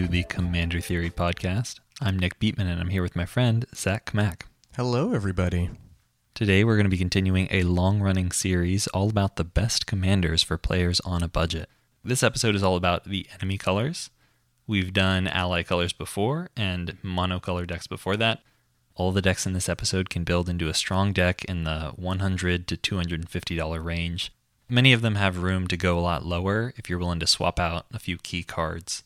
Hello, and welcome to the Commander Theory podcast. I'm Nick Beatman, and I'm here with my friend, Zach Kmack. Hello, everybody. Today, we're going to be continuing a long running series all about the best commanders for players on a budget. This episode is all about the enemy colors. We've done ally colors before and monocolor decks before that. All the decks in this episode can build into a strong deck in the 100 to $250 range. Many of them have room to go a lot lower if you're willing to swap out a few key cards.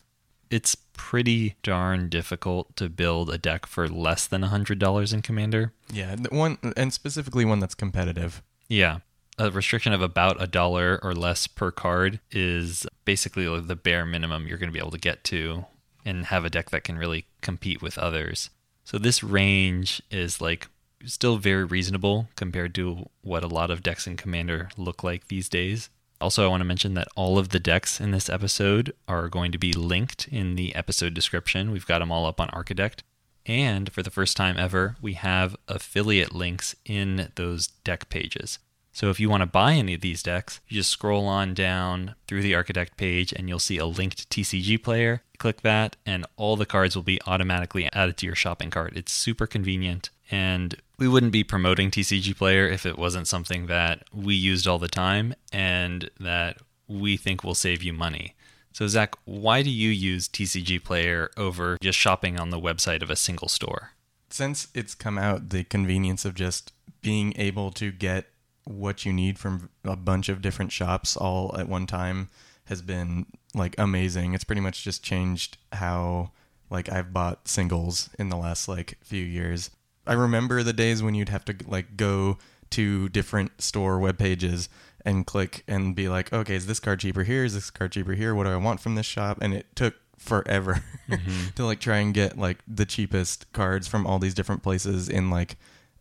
It's pretty darn difficult to build a deck for less than $100 in Commander. Yeah, one and specifically one that's competitive. Yeah. A restriction of about a dollar or less per card is basically the bare minimum you're going to be able to get to and have a deck that can really compete with others. So this range is like still very reasonable compared to what a lot of decks in Commander look like these days. Also, I want to mention that all of the decks in this episode are going to be linked in the episode description. We've got them all up on Archidekt. And for the first time ever, we have affiliate links in those deck pages. So if you want to buy any of these decks, you just scroll on down through the Archidekt page and you'll see a linked TCG player. Click that, and all the cards will be automatically added to your shopping cart. It's super convenient. And we wouldn't be promoting TCG Player if it wasn't something that we used all the time and that we think will save you money. So, Zach, why do you use TCG Player over just shopping on the website of a single store? Since it's come out, the convenience of just being able to get what you need from a bunch of different shops all at one time has been like amazing. It's pretty much just changed how like I've bought singles in the last like few years. I remember the days when you'd have to like go to different store web pages and click and be like, okay, is this card cheaper here? Is this card cheaper here? What do I want from this shop? And it took forever mm-hmm. to like try and get like the cheapest cards from all these different places in like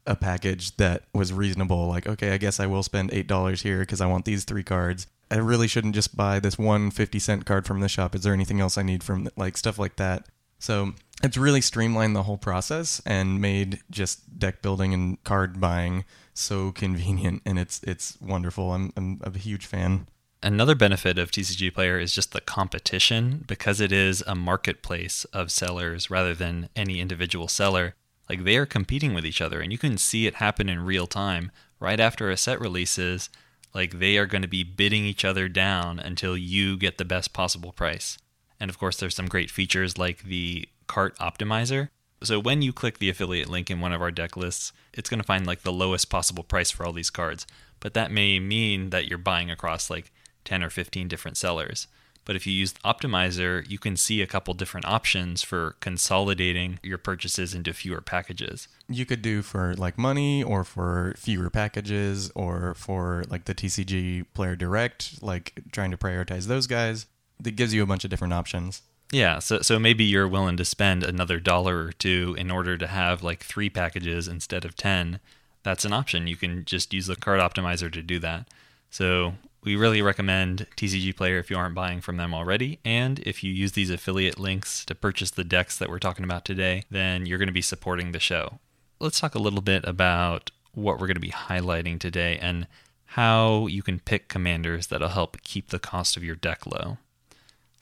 a package that was reasonable. Like, okay, I guess I will spend eight dollars here because I want these three cards. I really shouldn't just buy this one 50 cent card from the shop. Is there anything else I need from like stuff like that? So it's really streamlined the whole process and made just deck building and card buying so convenient and it's it's wonderful. I'm I'm a huge fan. Another benefit of TCG Player is just the competition because it is a marketplace of sellers rather than any individual seller. Like they are competing with each other and you can see it happen in real time right after a set releases. Like they are going to be bidding each other down until you get the best possible price. And of course, there's some great features like the cart optimizer. So when you click the affiliate link in one of our deck lists, it's going to find like the lowest possible price for all these cards. But that may mean that you're buying across like 10 or 15 different sellers. But if you use Optimizer, you can see a couple different options for consolidating your purchases into fewer packages. You could do for like money or for fewer packages or for like the TCG Player Direct, like trying to prioritize those guys that gives you a bunch of different options. Yeah, so so maybe you're willing to spend another dollar or two in order to have like three packages instead of 10. That's an option. You can just use the card optimizer to do that. So we really recommend TCG Player if you aren't buying from them already. And if you use these affiliate links to purchase the decks that we're talking about today, then you're going to be supporting the show. Let's talk a little bit about what we're going to be highlighting today and how you can pick commanders that'll help keep the cost of your deck low.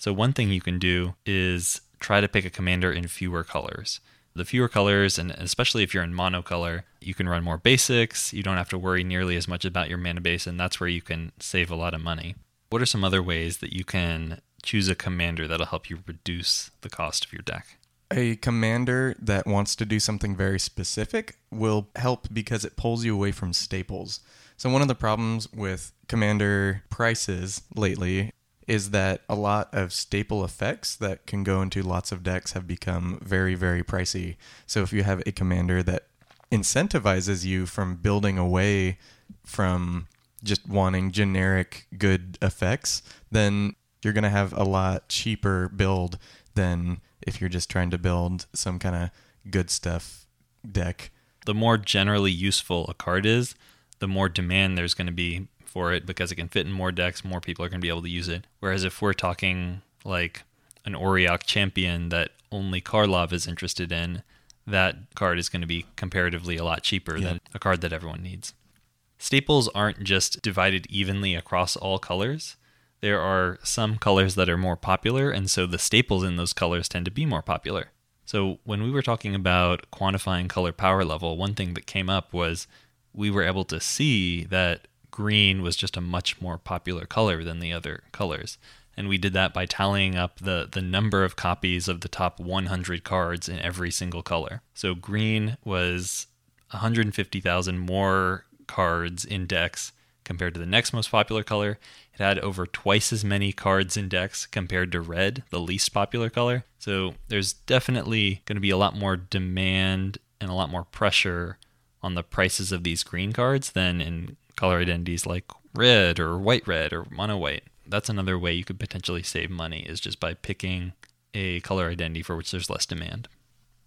So, one thing you can do is try to pick a commander in fewer colors. The fewer colors, and especially if you're in monocolor, you can run more basics. You don't have to worry nearly as much about your mana base, and that's where you can save a lot of money. What are some other ways that you can choose a commander that'll help you reduce the cost of your deck? A commander that wants to do something very specific will help because it pulls you away from staples. So, one of the problems with commander prices lately is that a lot of staple effects that can go into lots of decks have become very, very pricey. So if you have a commander that incentivizes you from building away from just wanting generic good effects, then you're going to have a lot cheaper build than if you're just trying to build some kind of good stuff deck. The more generally useful a card is, the more demand there's going to be for it because it can fit in more decks, more people are going to be able to use it. Whereas if we're talking like an Auriok champion that only Karlov is interested in, that card is going to be comparatively a lot cheaper yeah. than a card that everyone needs. Staples aren't just divided evenly across all colors. there are some colors that are more popular, and so the staples in those colors tend to be more popular. So when we were talking about quantifying color power level, one thing that came up was we were able to see that green was just a much more popular color than the other colors. And we did that by tallying up the, the number of copies of the top 100 cards in every single color. So green was 150,000 more cards in decks compared to the next most popular color. It had over twice as many cards in decks compared to red, the least popular color. So there's definitely going to be a lot more demand and a lot more pressure on the prices of these green cards than in color identities like red or white red or mono white. That's another way you could potentially save money is just by picking a color identity for which there's less demand.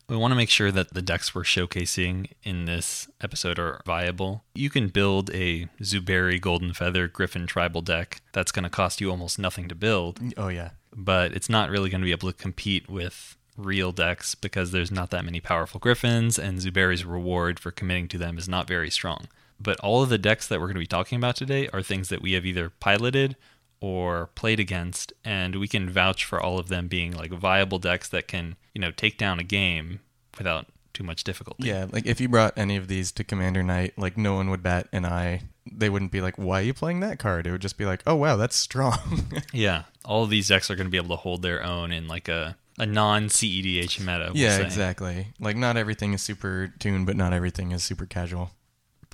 We want to make sure that the decks we're showcasing in this episode are viable. You can build a Zuberi Golden Feather Griffin Tribal deck that's going to cost you almost nothing to build, mm, Oh yeah. but it's not really going to be able to compete with real decks because there's not that many powerful Griffins, and Zuberi's reward for committing to them is not very strong. But all of the decks that we're going to be talking about today are things that we have either piloted or played against, and we can vouch for all of them being like viable decks that can, you know, take down a game without too much difficulty. Yeah, like if you brought any of these to Commander Night, like no one would bat an eye. They wouldn't be like, "Why are you playing that card?" It would just be like, "Oh wow, that's strong." Yeah, all of these decks are going to be able to hold their own in like a a non CEDH meta. we'll yeah, say. exactly. Like not everything is super tuned, but not everything is super casual.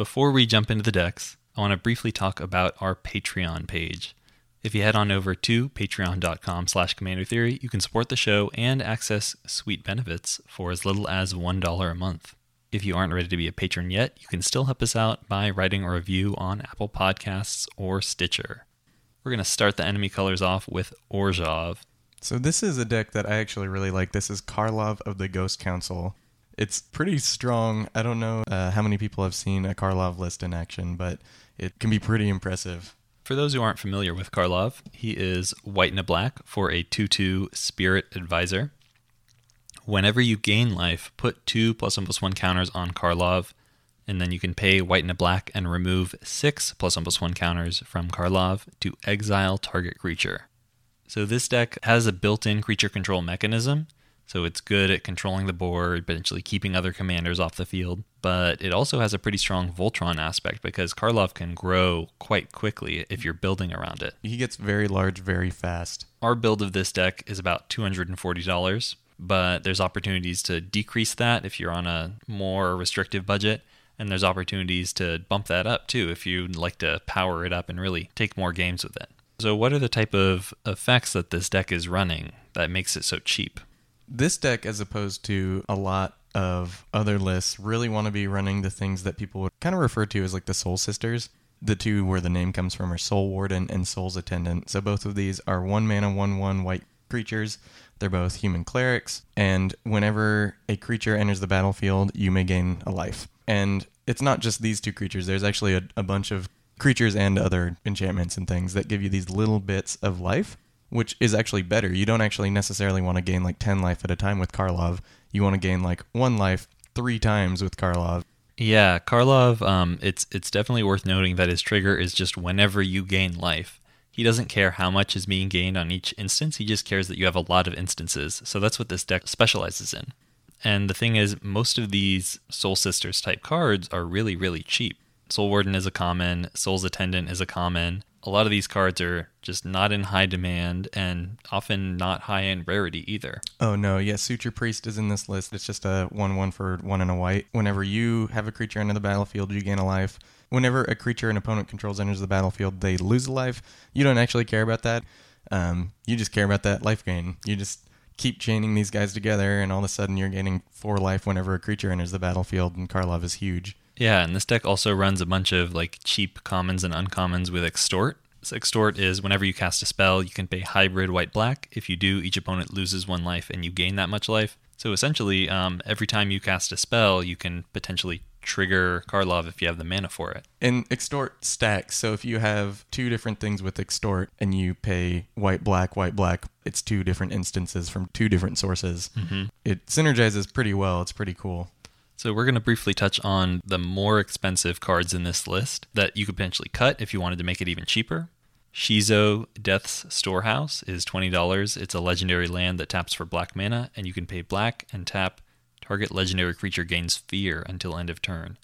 Before we jump into the decks, I want to briefly talk about our Patreon page. If you head on over to patreon.com slash commander theory, you can support the show and access sweet benefits for as little as $1 a month. If you aren't ready to be a patron yet, you can still help us out by writing a review on Apple Podcasts or Stitcher. We're going to start the enemy colors off with Orzhov. So this is a deck that I actually really like. This is Karlov of the Ghost Council. It's pretty strong. I don't know uh, how many people have seen a Karlov list in action, but it can be pretty impressive. For those who aren't familiar with Karlov, he is white and a black for a 2 2 Spirit Advisor. Whenever you gain life, put two plus one plus one counters on Karlov, and then you can pay white and a black and remove six plus one plus one counters from Karlov to exile target creature. So this deck has a built-in creature control mechanism, so it's good at controlling the board, potentially keeping other commanders off the field. But it also has a pretty strong Voltron aspect because Karlov can grow quite quickly if you're building around it. He gets very large very fast. Our build of this deck is about $240, but there's opportunities to decrease that if you're on a more restrictive budget. And there's opportunities to bump that up too if you'd like to power it up and really take more games with it. So, what are the type of effects that this deck is running that makes it so cheap? This deck, as opposed to a lot of other lists, really want to be running the things that people would kind of refer to as like the Soul Sisters. The two where the name comes from are Soul Warden and Soul's Attendant. So both of these are one mana, one one white creatures. They're both human clerics, and whenever a creature enters the battlefield, you may gain a life. And it's not just these two creatures. There's actually a, a bunch of creatures and other enchantments and things that give you these little bits of life, which is actually better. You don't actually necessarily want to gain like 10 life at a time with Karlov. You want to gain like one life three times with Karlov. Yeah, Karlov, um, it's it's definitely worth noting that his trigger is just whenever you gain life. He doesn't care how much is being gained on each instance, he just cares that you have a lot of instances. So that's what this deck specializes in. And the thing is, most of these Soul Sisters type cards are really, really cheap. Soul Warden is a common, Soul's Attendant is a common. A lot of these cards are just not in high demand and often not high in rarity either. Oh no, yes, Suture Priest is in this list. It's just a 1 1 for 1 and a white. Whenever you have a creature enter the battlefield, you gain a life. Whenever a creature an opponent controls enters the battlefield, they lose a life. You don't actually care about that. Um, you just care about that life gain. You just keep chaining these guys together, and all of a sudden you're gaining 4 life whenever a creature enters the battlefield, and Karlov is huge. Yeah, and this deck also runs a bunch of like cheap commons and uncommons with extort. So extort is whenever you cast a spell, you can pay hybrid white black. If you do, each opponent loses one life and you gain that much life. So essentially, um, every time you cast a spell, you can potentially trigger Karlov if you have the mana for it. And extort stacks. So if you have two different things with extort and you pay white, black, white, black, it's two different instances from two different sources. Mm-hmm. It synergizes pretty well. It's pretty cool. So we're going to briefly touch on the more expensive cards in this list that you could potentially cut if you wanted to make it even cheaper. Shizo Death's Storehouse is $20. It's a legendary land that taps for black mana, and you can pay black and tap. Target legendary creature gains fear until end of turn.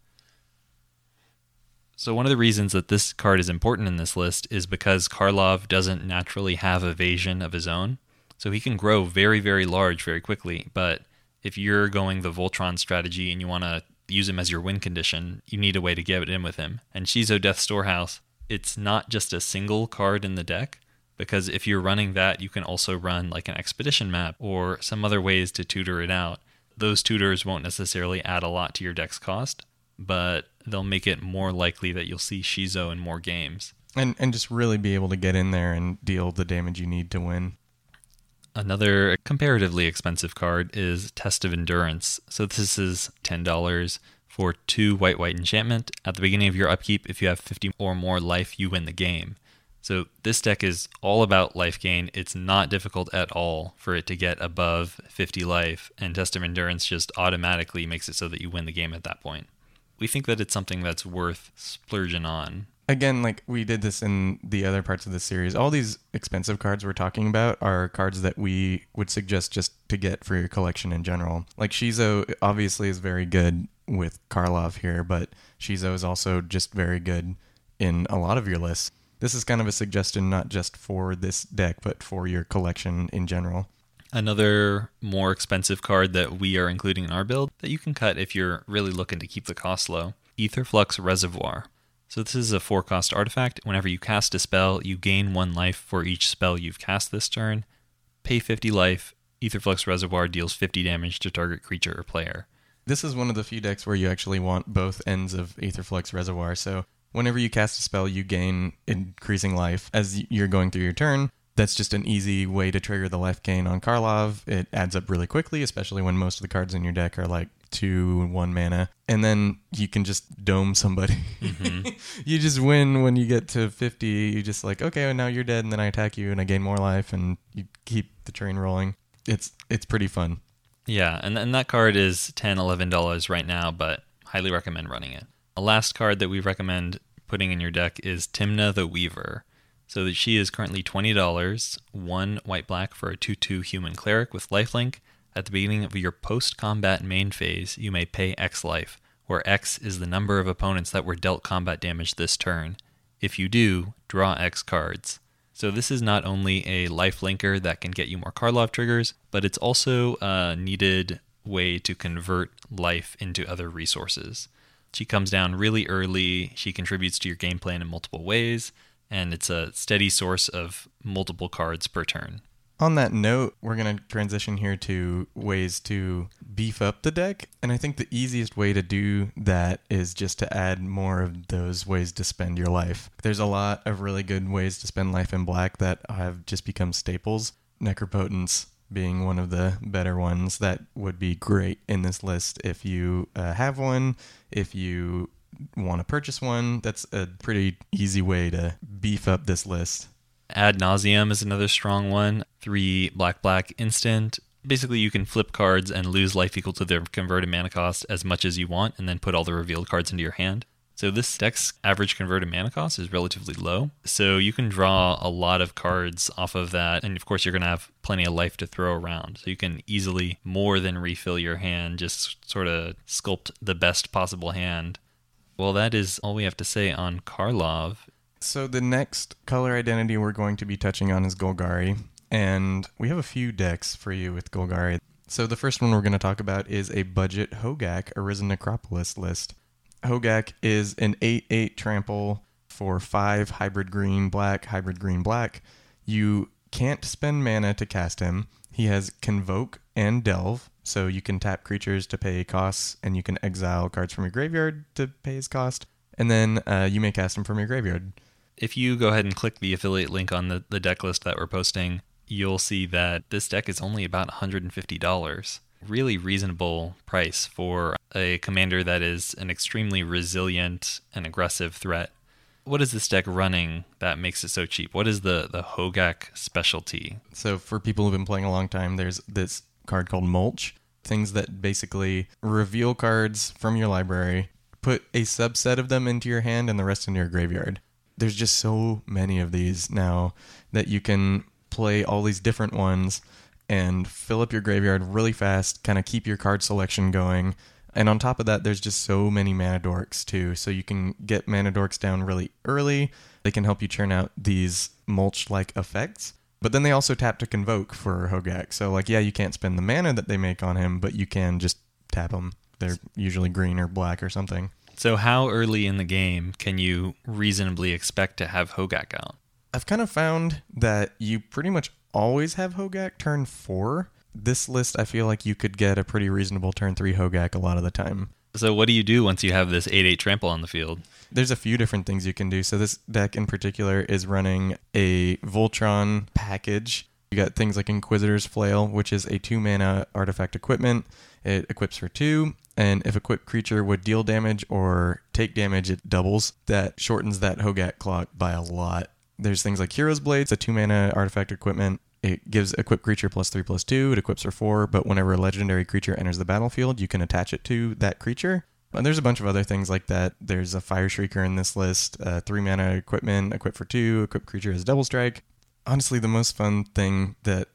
So, one of the reasons that this card is important in this list is because Karlov doesn't naturally have evasion of his own. So, he can grow very, very large very quickly. But if you're going the Voltron strategy and you want to use him as your win condition, you need a way to get it in with him. And Shizo Death Storehouse, it's not just a single card in the deck. Because if you're running that, you can also run like an expedition map or some other ways to tutor it out. Those tutors won't necessarily add a lot to your deck's cost, but they'll make it more likely that you'll see Shizo in more games. And and just really be able to get in there and deal the damage you need to win. Another comparatively expensive card is Test of Endurance. So this is $10 for two white white enchantment. At the beginning of your upkeep, if you have 50 or more life, you win the game. So this deck is all about life gain. It's not difficult at all for it to get above 50 life, and Test of Endurance just automatically makes it so that you win the game at that point we think that it's something that's worth splurging on. Again, like we did this in the other parts of the series, all these expensive cards we're talking about are cards that we would suggest just to get for your collection in general. Like Shizo obviously is very good with Karlov here, but Shizo is also just very good in a lot of your lists. This is kind of a suggestion not just for this deck, but for your collection in general. Another more expensive card that we are including in our build that you can cut if you're really looking to keep the cost low Aetherflux Reservoir. So, this is a four cost artifact. Whenever you cast a spell, you gain one life for each spell you've cast this turn. Pay 50 life. Aetherflux Reservoir deals 50 damage to target creature or player. This is one of the few decks where you actually want both ends of Aetherflux Reservoir. So, whenever you cast a spell, you gain increasing life as you're going through your turn that's just an easy way to trigger the life gain on Karlov. It adds up really quickly, especially when most of the cards in your deck are like two one mana. And then you can just dome somebody. Mm-hmm. you just win when you get to 50. You just like, okay, well, now you're dead, and then I attack you and I gain more life, and you keep the train rolling. It's it's pretty fun. Yeah, and, and that card is 10 $11 right now, but highly recommend running it. A last card that we recommend putting in your deck is Tymna the Weaver. So that she is currently $20, one white black for a 2 2 human cleric with lifelink. At the beginning of your post combat main phase, you may pay X life, where X is the number of opponents that were dealt combat damage this turn. If you do, draw X cards. So this is not only a life linker that can get you more Karlov triggers, but it's also a needed way to convert life into other resources. She comes down really early, she contributes to your game plan in multiple ways, and it's a steady source of multiple cards per turn. On that note, we're going to transition here to ways to beef up the deck. And I think the easiest way to do that is just to add more of those ways to spend your life. There's a lot of really good ways to spend life in black that have just become staples. Necropotence being one of the better ones that would be great in this list if you uh, have one, if you want to purchase one, that's a pretty easy way to beef up this list. Ad nauseam is another strong one. Three black black instant. Basically, you can flip cards and lose life equal to their converted mana cost as much as you want, and then put all the revealed cards into your hand. So this deck's average converted mana cost is relatively low. So you can draw a lot of cards off of that. And of course, you're going to have plenty of life to throw around. So you can easily more than refill your hand, just sort of sculpt the best possible hand well, that is all we have to say on Karlov. So the next color identity we're going to be touching on is Golgari, and we have a few decks for you with Golgari. So the first one we're going to talk about is a budget Hogaak Arisen Necropolis list. Hogaak is an 8-8 trample for 5 hybrid green black, hybrid green black. You can't spend mana to cast him. He has Convoke and Delve, so you can tap creatures to pay costs, and you can exile cards from your graveyard to pay his cost, and then uh, you may cast him from your graveyard. If you go ahead and click the affiliate link on the, the deck list that we're posting, you'll see that this deck is only about $150. Really reasonable price for a commander that is an extremely resilient and aggressive threat. What is this deck running that makes it so cheap? What is the, the Hogaak specialty? So, for people who've been playing a long time, there's this card called Mulch. Things that basically reveal cards from your library, put a subset of them into your hand and the rest into your graveyard. There's just so many of these now that you can play all these different ones and fill up your graveyard really fast, kind of keep your card selection going. And on top of that, there's just so many mana dorks too. So you can get mana dorks down really early. They can help you churn out these mulch like effects. But then they also tap to convoke for Hogaak. So like yeah, you can't spend the mana that they make on him, but you can just tap them. They're usually green or black or something. So, how early in the game can you reasonably expect to have Hogaak out? I've kind of found that you pretty much always have Hogaak turn four. This list, I feel like you could get a pretty reasonable turn three Hogaak a lot of the time. So, what do you do once you have this 8 8 trample on the field? There's a few different things you can do. So, this deck in particular is running a Voltron package. You got things like Inquisitor's Flail, which is a two mana artifact equipment. It equips for two, and if equipped creature would deal damage or take damage, it doubles. That shortens that Hogaak clock by a lot. There's things like Hero's Blades, a two mana artifact equipment. It gives equipped creature plus three plus two. It equips for four, but whenever a legendary creature enters the battlefield, you can attach it to that creature. And there's a bunch of other things like that. There's a Fireshrieker in this list, uh, three mana equipment, equipped for two, equipped creature has double strike. Honestly, the most fun thing that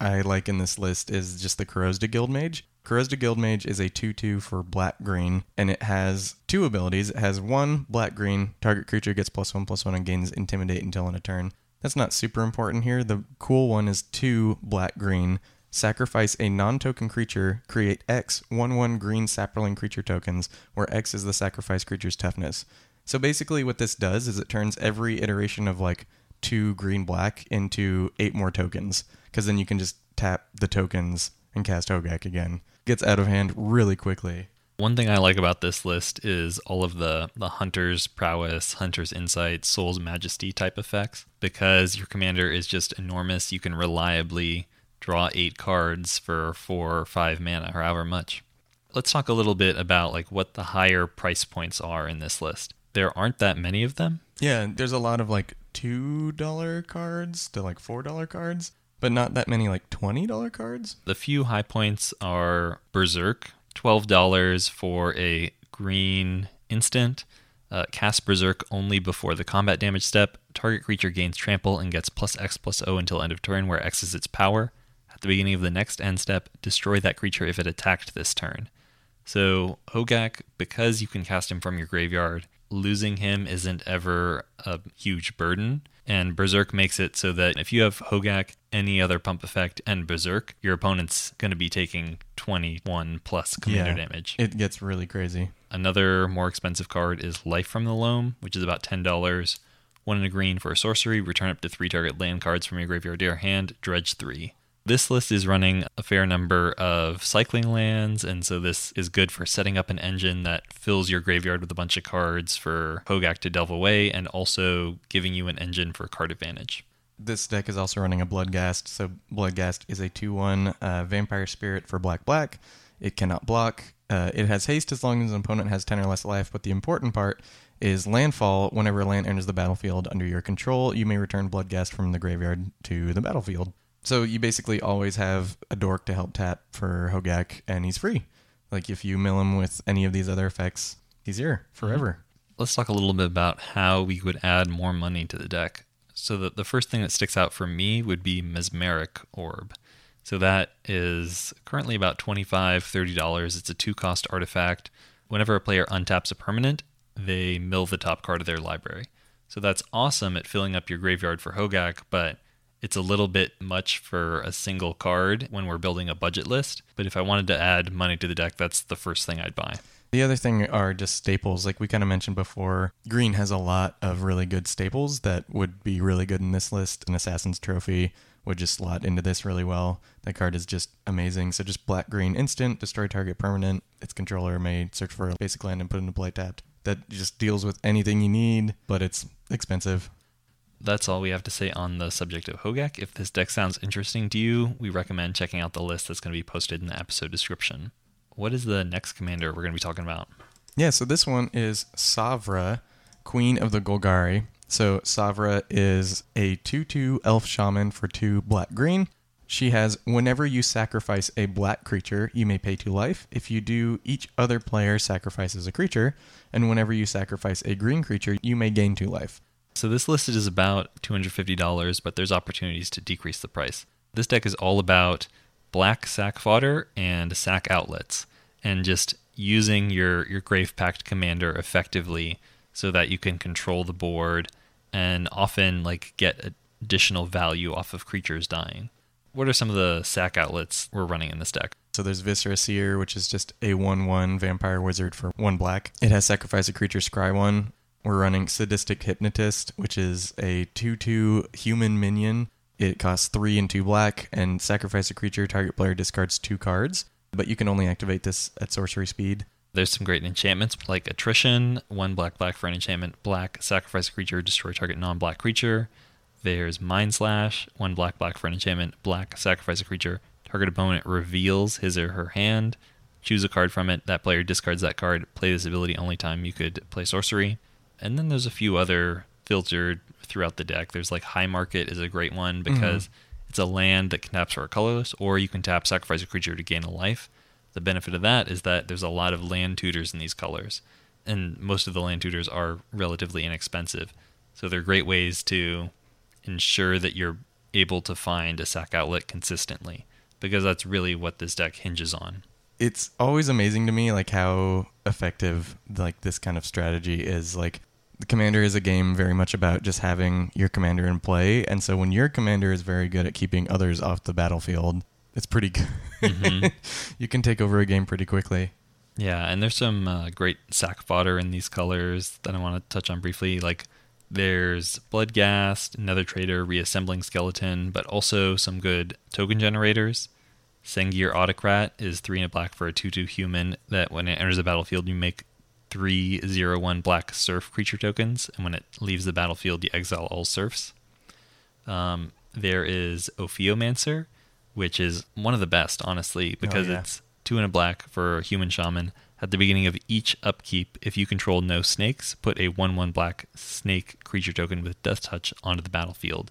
I like in this list is just the Corrosive Guildmage. Corrosive Guildmage is a 2 2 for black green, and it has two abilities. It has one black green, target creature gets plus one plus one and gains Intimidate until in a turn. That's not super important here. The cool one is two black green. Sacrifice a non token creature, create X 1 1 green sapling creature tokens, where X is the sacrifice creature's toughness. So basically, what this does is it turns every iteration of like two green black into eight more tokens, because then you can just tap the tokens and cast Hogaak again. Gets out of hand really quickly. One thing I like about this list is all of the, the Hunter's Prowess, Hunter's Insight, Soul's Majesty type effects. Because your commander is just enormous, you can reliably draw eight cards for four or five mana, or however much. Let's talk a little bit about like what the higher price points are in this list. There aren't that many of them. Yeah, there's a lot of like two dollar cards to like four dollar cards, but not that many like twenty dollar cards. The few high points are Berserk, $12 for a green instant. Uh, cast Berserk only before the combat damage step. Target creature gains trample and gets plus X plus O until end of turn, where X is its power. At the beginning of the next end step, destroy that creature if it attacked this turn. So, Hogaak, because you can cast him from your graveyard, losing him isn't ever a huge burden. And Berserk makes it so that if you have Hogaak, any other pump effect, and Berserk, your opponent's going to be taking 21 plus commander Yeah. damage. It gets really crazy. Another more expensive card is Life from the Loam, which is about $10. One in a green for a sorcery, return up to three target land cards from your graveyard to your hand, dredge three. This list is running a fair number of cycling lands, and so this is good for setting up an engine that fills your graveyard with a bunch of cards for Hogaak to delve away, and also giving you an engine for card advantage. This deck is also running a Bloodgast, So Bloodgast is a 2-1 uh, vampire spirit for black black. It cannot block. Uh, it has haste as long as an opponent has 10 or less life, but the important part is landfall. Whenever land enters the battlefield under your control, you may return Bloodgast from the graveyard to the battlefield. So you basically always have a dork to help tap for Hogaak, and he's free. Like if you mill him with any of these other effects, he's here forever. Mm-hmm. let's talk a little bit about how we would add more money to the deck. So the, the first thing that sticks out for me would be Mesmeric Orb. So that is currently about $25, $30. It's a two cost artifact. Whenever a player untaps a permanent, they mill the top card of their library. So that's awesome at filling up your graveyard for Hogaak, but it's a little bit much for a single card when we're building a budget list. But if I wanted to add money to the deck, that's the first thing I'd buy. The other thing are just staples. Like we kind of mentioned before, Green has a lot of really good staples that would be really good in this list. An Assassin's Trophy would just slot into this really well. That card is just amazing. So just black green instant, destroy target permanent. Its controller may search for a basic land and put it into play tapped. That just deals with anything you need, but it's expensive. That's all we have to say on the subject of Hogaak. If this deck sounds interesting to you, we recommend checking out the list that's going to be posted in the episode description. What is the next commander we're going to be talking about? Yeah, so this one is Savra, Queen of the Golgari. So Savra is a 2-2 elf shaman for 2 black green. She has whenever you sacrifice a black creature, you may pay 2 life. If you do, each other player sacrifices a creature, and whenever you sacrifice a green creature, you may gain 2 life. So this listed is about $250, but there's opportunities to decrease the price. This deck is all about black sack fodder and sack outlets, and just using your, your Grave Pact commander effectively so that you can control the board and often like get additional value off of creatures dying. What are some of the sack outlets we're running in this deck? So there's Viscera Seer, which is just a 1 1 vampire wizard for 1 black. It has Sacrifice a Creature Scry 1. We're running Sadistic Hypnotist, which is a 2 2 human minion. It costs 3 and 2 black, and Sacrifice a Creature, target player discards 2 cards. But you can only activate this at sorcery speed. There's some great enchantments like Attrition, 1 black black for an enchantment, black, sacrifice a creature, destroy target non black creature. There's Mind Slash, one black black for an enchantment, black, sacrifice a creature. Target opponent reveals his or her hand. Choose a card from it. That player discards that card. Play this ability only time you could play sorcery. And then there's a few other filtered throughout the deck. There's like High Market is a great one because mm-hmm. it's a land that can tap for a colorless, or you can tap sacrifice a creature to gain a life. The benefit of that is that there's a lot of land tutors in these colors, and most of the land tutors are relatively inexpensive. So they're great ways to ensure that you're able to find a sac outlet consistently because that's really what this deck hinges on. It's always amazing to me like how effective like this kind of strategy is like the commander is a game very much about just having your commander in play and so when your commander is very good at keeping others off the battlefield it's pretty good mm-hmm. you can take over a game pretty quickly yeah and there's some uh, great sack fodder in these colors that i want to touch on briefly like there's bloodgast Nether Traitor, Reassembling Skeleton, but also some good token generators. Sengir Autocrat is 3 and a black for a 2 2 human that when it enters the battlefield, you make three zero one black serf creature tokens, and when it leaves the battlefield, you exile all serfs. Um, there is Ophiomancer, which is one of the best, honestly, oh, because oh, yeah. it's 2 and a black for a human shaman at the beginning of each upkeep, if you control no snakes, put a 1 1 black snake creature token with Death Touch onto the battlefield.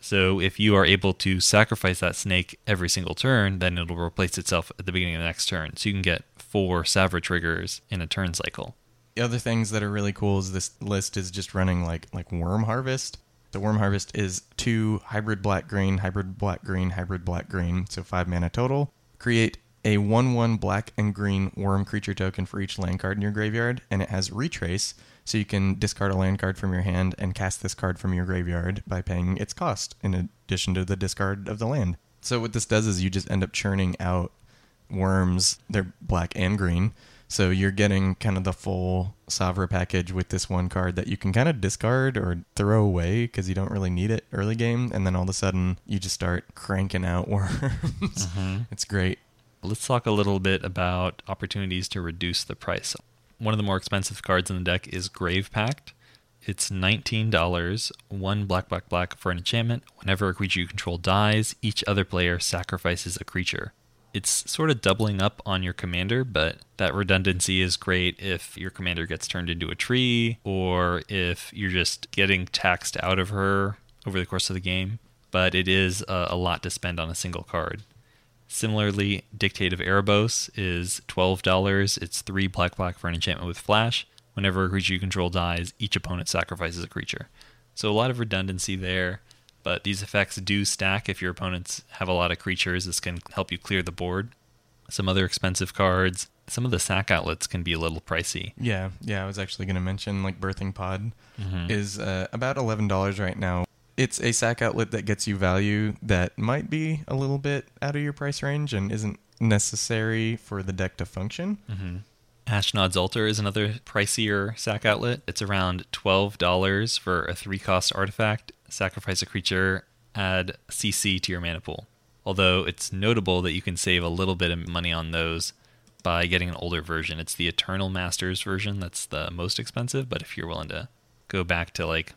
So if you are able to sacrifice that snake every single turn, then it'll replace itself at the beginning of the next turn. So you can get four Savra triggers in a turn cycle. The other things that are really cool is this list is just running like like Worm Harvest. The Worm Harvest is two hybrid black green, hybrid black green, hybrid black green, so five mana total. Create a 1 1 black and green worm creature token for each land card in your graveyard, and it has retrace, so you can discard a land card from your hand and cast this card from your graveyard by paying its cost, in addition to the discard of the land. So, what this does is you just end up churning out worms, they're black and green. So, you're getting kind of the full Savra package with this one card that you can kind of discard or throw away because you don't really need it early game. And then all of a sudden, you just start cranking out worms. Mm-hmm. It's great. Let's talk a little bit about opportunities to reduce the price. One of the more expensive cards in the deck is Grave Pact. It's $19, one black, black, black for an enchantment. Whenever a creature you control dies, each other player sacrifices a creature. It's sort of doubling up on your commander, but that redundancy is great if your commander gets turned into a tree or if you're just getting taxed out of her over the course of the game. But it is a, a lot to spend on a single card. Similarly, Dictate of Erebos is $12. It's 3 black black for an enchantment with flash. Whenever a creature you control dies, each opponent sacrifices a creature. So a lot of redundancy there, but these effects do stack if your opponents have a lot of creatures. This can help you clear the board. Some other expensive cards. Some of the sack outlets can be a little pricey. Yeah, yeah. I was actually going to mention like Birthing Pod mm-hmm. is uh, about eleven dollars right now it's a sack outlet that gets you value that might be a little bit out of your price range and isn't necessary for the deck to function. Mm-hmm. Ashnod's Altar is another pricier sack outlet. It's around $12 for a three cost artifact. Sacrifice a creature, add CC to your mana pool. Although it's notable that you can save a little bit of money on those by getting an older version. It's the Eternal Masters version that's the most expensive, but if you're willing to go back to like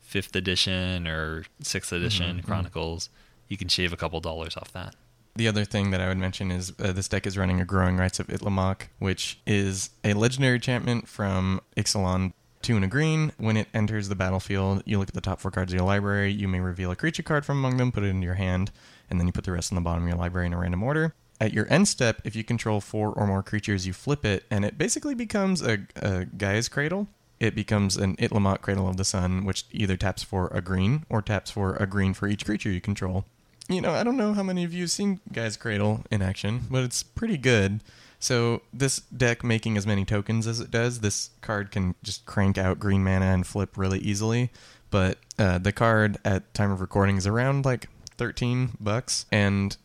fifth edition or sixth edition mm-hmm, mm-hmm. Chronicles, you can shave a couple dollars off that. The other thing that I would mention is uh, this deck is running a Growing Rites of Itlimoc, which is a legendary enchantment from Ixalan two and a green. When it enters the battlefield, you look at the top four cards of your library. You may reveal a creature card from among them, put it into your hand, and then you put the rest on the bottom of your library in a random order. At your end step, if you control four or more creatures, you flip it, and it basically becomes a, a Gaea's Cradle it becomes an Itlimoc Cradle of the Sun, which either taps for a green or taps for a green for each creature you control. You know, I don't know how many of you have seen Gaea's Cradle in action, but it's pretty good. So this deck making as many tokens as it does, this card can just crank out green mana and flip really easily. But uh, the card at time of recording is around like 13 bucks, and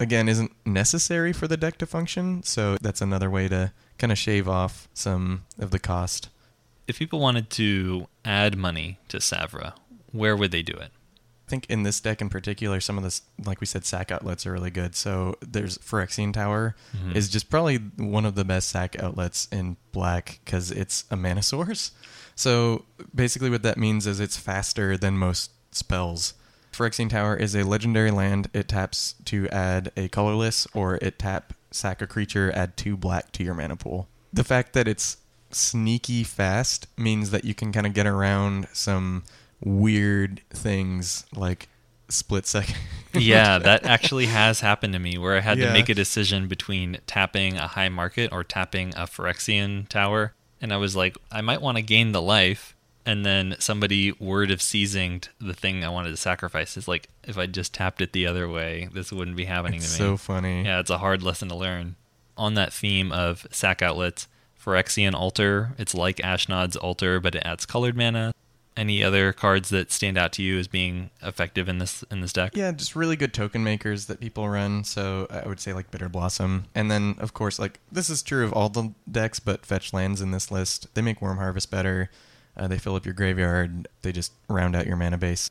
again isn't necessary for the deck to function. So that's another way to kind of shave off some of the cost. If people wanted to add money to Savra, where would they do it? I think in this deck in particular, some of this, like we said, sack outlets are really good. So there's Phyrexian Tower Mhm. is just probably one of the best sack outlets in black because it's a mana source. So basically, what that means is it's faster than most spells. Phyrexian Tower is a legendary land. It taps to add a colorless, or it tap sack a creature, add two black to your mana pool. The fact that it's sneaky fast means that you can kind of get around some weird things like split second. yeah, that actually has happened to me where I had Yeah. to make a decision between tapping a high market or tapping a Phyrexian tower. And I was like, I might want to gain the life. And then somebody word of seizing the thing I wanted to sacrifice. Is like, if I just tapped it the other way, this wouldn't be happening It's to me. so funny. Yeah, it's a hard lesson to learn. On that theme of sac outlets, Phyrexian Altar, it's like Ashnod's Altar, but it adds colored mana. Any other cards that stand out to you as being effective in this in this deck? Yeah, just really good token makers that people run. So I would say like Bitterblossom. And then, of course, like this is true of all the decks, but fetch lands in this list. They make Worm Harvest better. Uh, they fill up your graveyard. They just round out your mana base.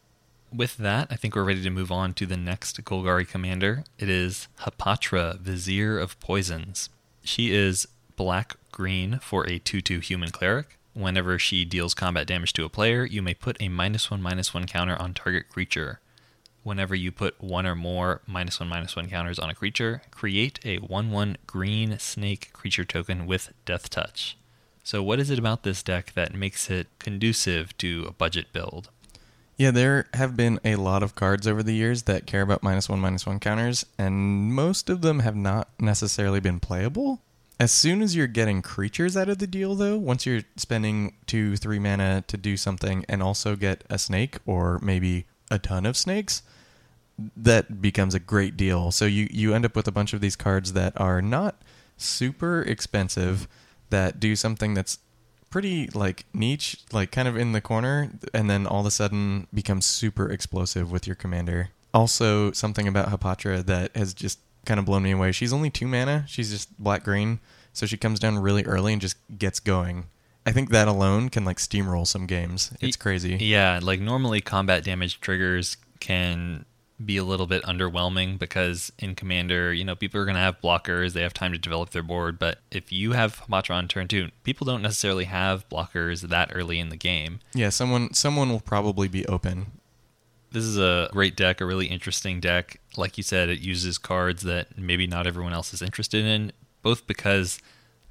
With that, I think we're ready to move on to the next Golgari commander. It is Hapatra, Vizier of Poisons. She is black green for a 2 2 human cleric. Whenever she deals combat damage to a player, you may put a minus 1 minus 1 counter on target creature. Whenever you put one or more minus 1 minus 1 counters on a creature, create a 1 1 green snake creature token with Death Touch. So, what is it about this deck that makes it conducive to a budget build? Yeah, there have been a lot of cards over the years that care about minus one, minus one counters, and most of them have not necessarily been playable. As soon as you're getting creatures out of the deal, though, once you're spending two, three mana to do something and also get a snake or maybe a ton of snakes, that becomes a great deal. So you, you end up with a bunch of these cards that are not super expensive, that do something that's pretty like niche, like kind of in the corner, and then all of a sudden becomes super explosive with your commander. Also, something about Hapatra that has just kind of blown me away. She's only two mana. She's just black green, so she comes down really early and just gets going. I think that alone can like steamroll some games. It's crazy. Yeah, like normally combat damage triggers can be a little bit underwhelming because in Commander, you know, people are going to have blockers, they have time to develop their board, but if you have Hapatra on turn 2, people don't necessarily have blockers that early in the game. Yeah, someone someone will probably be open. This is a great deck, a really interesting deck. Like you said, it uses cards that maybe not everyone else is interested in, both because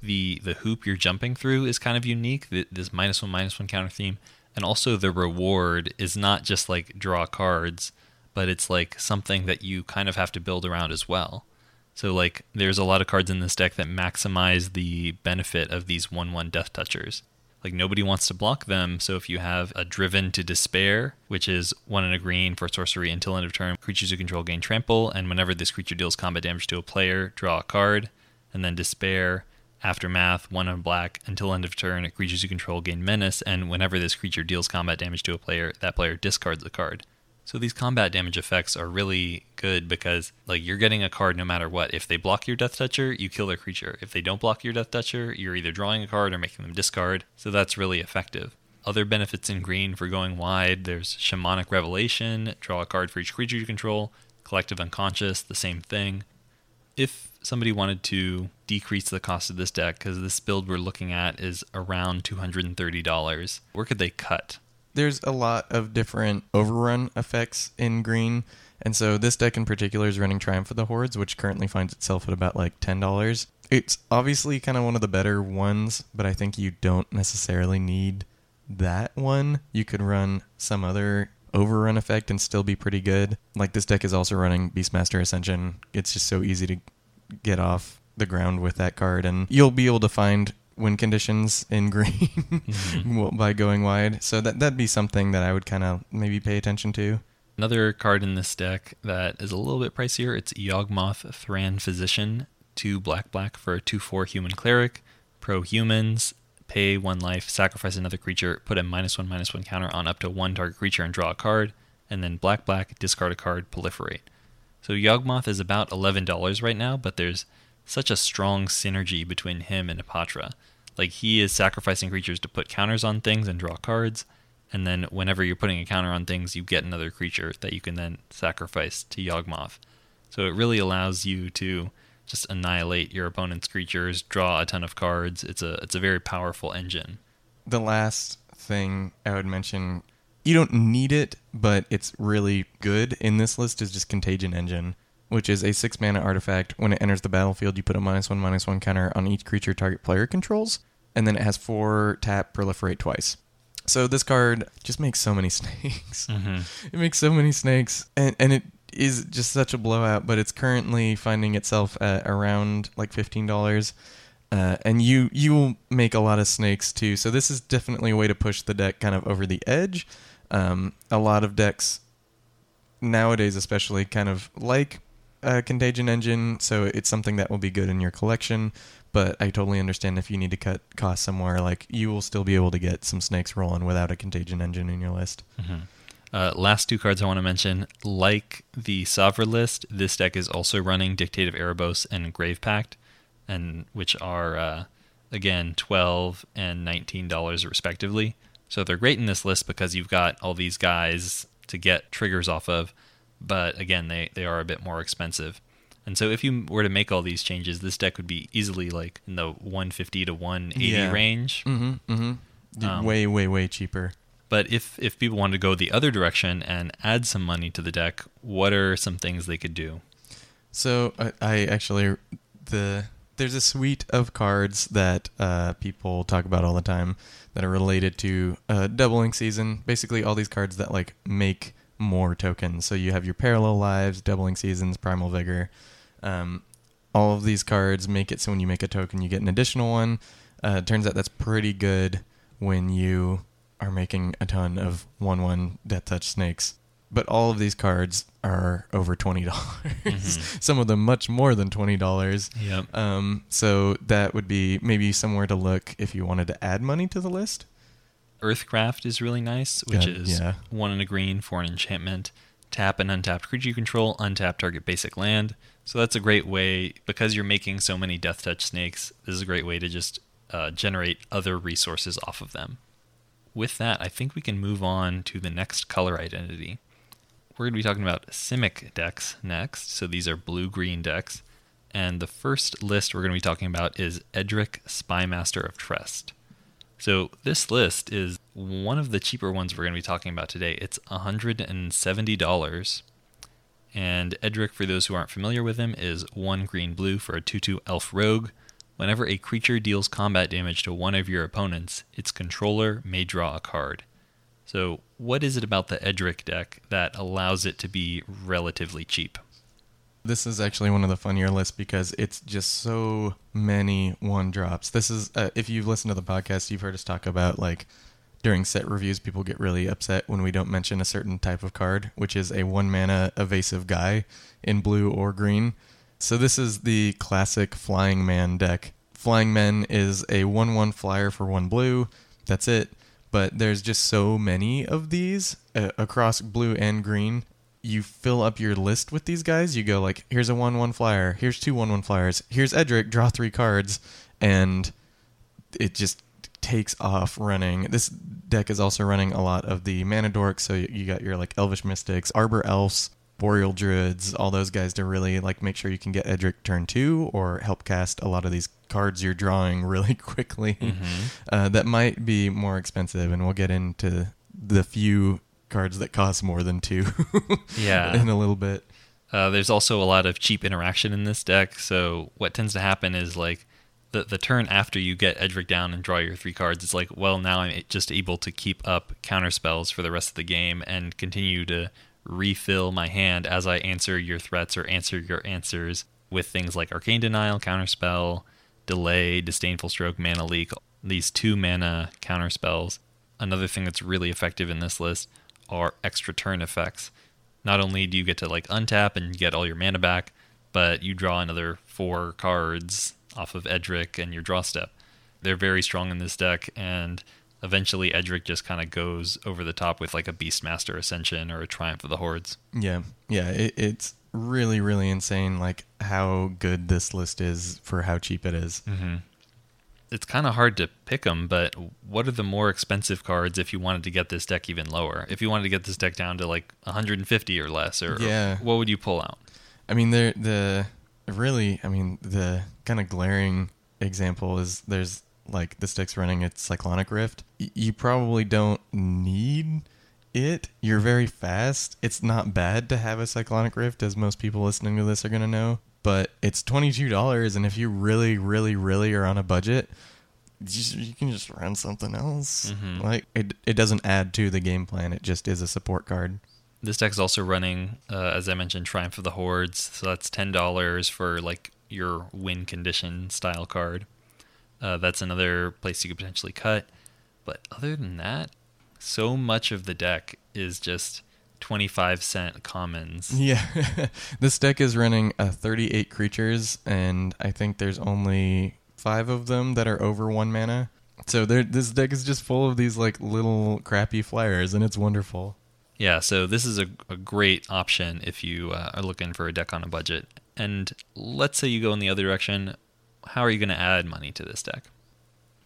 the the hoop you're jumping through is kind of unique, this minus one minus one counter theme, and also the reward is not just like draw cards, but it's like something that you kind of have to build around as well. So like there's a lot of cards in this deck that maximize the benefit of these one one death touchers. Like nobody wants to block them, so if you have a driven to despair, which is one and a green for sorcery until end of turn, creatures you control gain trample, and whenever this creature deals combat damage to a player, draw a card, and then despair, aftermath, one and black, until end of turn, creatures you control gain menace, and whenever this creature deals combat damage to a player, that player discards a card. So these combat damage effects are really good because like you're getting a card no matter what. If they block your Death Toucher, you kill their creature. If they don't block your Death Toucher, you're either drawing a card or making them discard. So that's really effective. Other benefits in green for going wide, there's Shamanic Revelation, draw a card for each creature you control, Collective Unconscious, the same thing. If somebody wanted to decrease the cost of this deck, because this build we're looking at is around $230, where could they cut? There's a lot of different overrun effects in green. And so this deck in particular is running Triumph of the Hordes, which currently finds itself at about like $10. It's obviously kind of one of the better ones, but I think you don't necessarily need that one. You could run some other overrun effect and still be pretty good. Like this deck is also running Beastmaster Ascension. It's just so easy to get off the ground with that card and you'll be able to find win conditions in green Mm-hmm. by going wide. So that that'd be something that I would kind of maybe pay attention to. Another card in this deck that is a little bit pricier. It's Yawgmoth Thran Physician, two black black for a two four human cleric. Pro humans, pay one life, sacrifice another creature, put a minus one minus one counter on up to one target creature and draw a card, and then black black, discard a card, proliferate. So Yawgmoth is about eleven dollars right now, but there's such a strong synergy between him and Hapatra. Like he is sacrificing creatures to put counters on things and draw cards, and then whenever you're putting a counter on things, you get another creature that you can then sacrifice to Yawgmoth. So it really allows you to just annihilate your opponent's creatures, draw a ton of cards. It's a it's a very powerful engine. The last thing I would mention, you don't need it, but it's really good in this list is just Contagion Engine, which is a six mana artifact. When it enters the battlefield, you put a minus one minus one counter on each creature target player controls, and then it has four tap proliferate twice. So this card just makes so many snakes. It makes so many snakes, and and it is just such a blowout. But it's currently finding itself at around like fifteen dollars, uh, and you you will make a lot of snakes too. So this is definitely a way to push the deck kind of over the edge. Um, a lot of decks nowadays, especially, kind of like a Contagion Engine, so it's something that will be good in your collection. But I totally understand if you need to cut costs somewhere, like you will still be able to get some snakes rolling without a Contagion Engine in your list. Uh, last two cards I want to mention, like the Sovereign list, this deck is also running Dictate of Erebos and Grave Pact, and which are uh, again twelve and nineteen dollars respectively. So they're great in this list because you've got all these guys to get triggers off of, but again they they are a bit more expensive. And so if you were to make all these changes, this deck would be easily like in the 150 to 180 Yeah. range. Mm-hmm. Mm-hmm. Um, way, way, way cheaper. But if if people wanted to go the other direction and add some money to the deck, what are some things they could do? So I, I actually the there's a suite of cards that uh, people talk about all the time that are related to uh, doubling season. Basically, all these cards that like make more tokens. So you have your parallel lives, doubling seasons, primal vigor. Um, all of these cards make it so when you make a token, you get an additional one. Uh, it turns out that's pretty good when you are making a ton of one-one death touch snakes. But all of these cards are over twenty dollars. Some of them much more than twenty dollars. Yep. Um, so that would be maybe somewhere to look if you wanted to add money to the list. Earthcraft is really nice, which Yeah, is yeah. one in a green for an enchantment. Tap an untapped creature you control, untap target basic land. So that's a great way because you're making so many death touch snakes. This is a great way to just uh, generate other resources off of them. With that, I think we can move on to the next color identity. We're going to be talking about Simic decks next. So these are blue green decks. And the first list we're going to be talking about is Edric Spymaster of Trest. So this list is one of the cheaper ones we're going to be talking about today. It's $170. And Edric, for those who aren't familiar with him, is one green blue for a 2 2 elf rogue. Whenever a creature deals combat damage to one of your opponents, its controller may draw a card. So, what is it about the Edric deck that allows it to be relatively cheap? This is actually one of the funnier lists because it's just so many one drops. This is uh, if you've listened to the podcast, you've heard us talk about like during set reviews, people get really upset when we don't mention a certain type of card, which is a one mana evasive guy in blue or green. So this is the classic Flying Man deck. Flying Men is a one-one flyer for one blue. That's it. But there's just so many of these uh, across blue and green you fill up your list with these guys. You go like, here's a one-one flyer, here's two one-one flyers, here's Edric, draw three cards, and it just takes off running. This deck is also running a lot of the mana dorks, so you got your like Elvish Mystics, Arbor Elves, Boreal Druids, all those guys to really like make sure you can get Edric turn two or help cast a lot of these cards you're drawing really quickly. Uh, that might be more expensive, and we'll get into the few cards that cost more than two Yeah. in a little bit. Uh, there's also a lot of cheap interaction in this deck. So what tends to happen is like the the turn after you get Edric down and draw your three cards, it's like, well, now I'm just able to keep up counter spells for the rest of the game and continue to refill my hand as I answer your threats or answer your answers with things like Arcane Denial, Counterspell, delay, disdainful stroke, mana leak, these two mana counter spells. Another thing that's really effective in this list are extra turn effects. Not only do you get to like untap and get all your mana back, but you draw another four cards off of Edric and your draw step. They're very strong in this deck, and eventually Edric just kind of goes over the top with like a Beastmaster Ascension or a Triumph of the Hordes. Yeah, yeah, it, it's really, really insane, like how good this list is for how cheap it is. Mm-hmm. It's kind of hard to pick them, but what are the more expensive cards if you wanted to get this deck even lower? If you wanted to get this deck down to like 150 or less, or, Yeah. or what would you pull out? I mean, there the really, I mean, the kind of glaring example is there's like the stick's running its Cyclonic Rift. Y- you probably don't need it. You're very fast. It's not bad to have a Cyclonic Rift, as most people listening to this are gonna know. But it's twenty two dollars, and if you really, really, really are on a budget, you, can just run something else. Mhm. Like it, it doesn't add to the game plan. It just is a support card. This deck is also running, uh, as I mentioned, Triumph of the Hordes. So that's ten dollars for like your win condition style card. Uh, that's another place you could potentially cut. But other than that, so much of the deck is just twenty-five cent commons. Yeah, this deck is running uh, 38 creatures, and I think there's only five of them that are over one mana. So this deck is just full of these like little crappy flyers, and it's wonderful. Yeah, so this is a, a great option if you uh, are looking for a deck on a budget. And let's say you go in the other direction. How are you going to add money to this deck?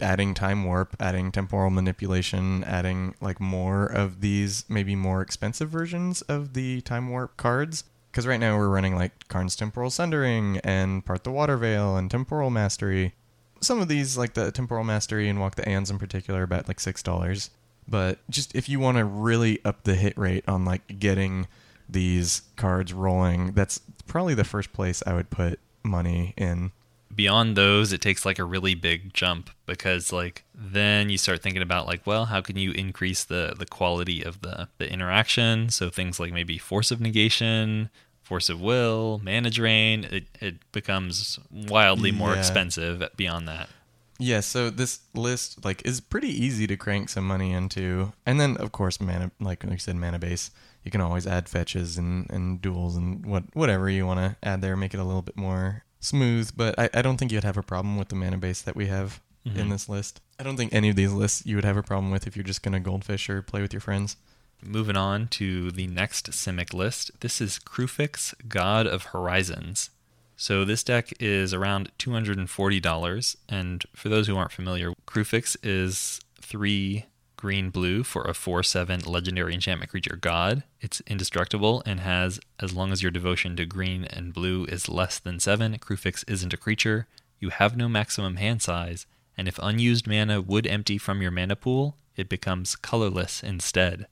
Adding time warp, adding temporal manipulation, adding like more of these maybe more expensive versions of the time warp cards. Because right now we're running like Karn's Temporal Sundering and Part the Waterveil and Temporal Mastery. Some of these, like the Temporal Mastery and Walk the Aeons in particular, are about like six dollars. But just if you want to really up the hit rate on like getting these cards rolling, that's probably the first place I would put money in. Beyond those, it takes like a really big jump because like then you start thinking about like, well, how can you increase the the quality of the the interaction? So things like maybe force of negation, force of will, mana drain, it it becomes wildly more Yeah. expensive beyond that. Yeah, so this list like is pretty easy to crank some money into, and then of course mana, like you said, mana base. You can always add fetches and, and duels and what whatever you want to add there, make it a little bit more smooth. But I, I don't think you'd have a problem with the mana base that we have in Mhm. this list. I don't think any of these lists you would have a problem with if you're just gonna goldfish or play with your friends. Moving on to the next Simic list. This is Kruphix, God of Horizons. So this deck is around $240. And for those who aren't familiar, Kruphix is three green blue for a 4 7 legendary enchantment creature god. It's indestructible and has, as long as your devotion to green and blue is less than 7, Kruphix isn't a creature. You have no maximum hand size, and if unused mana would empty from your mana pool, it becomes colorless instead.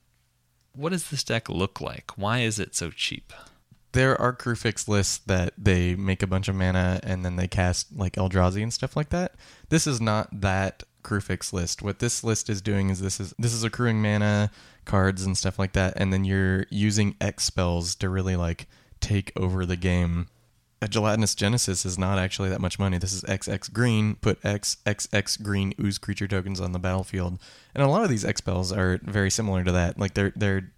What does this deck look like? Why is it so cheap? There are Kruphix lists that they make a bunch of mana and then they cast like Eldrazi and stuff like that. This is not that Kruphix list. What this list is doing is this is this is accruing mana, cards and stuff like that, and then you're using X spells to really like take over the game. A gelatinous genesis is not actually that much money. This is XX green. Put X XX green ooze creature tokens on the battlefield, and a lot of these X spells are very similar to that. Like they're they're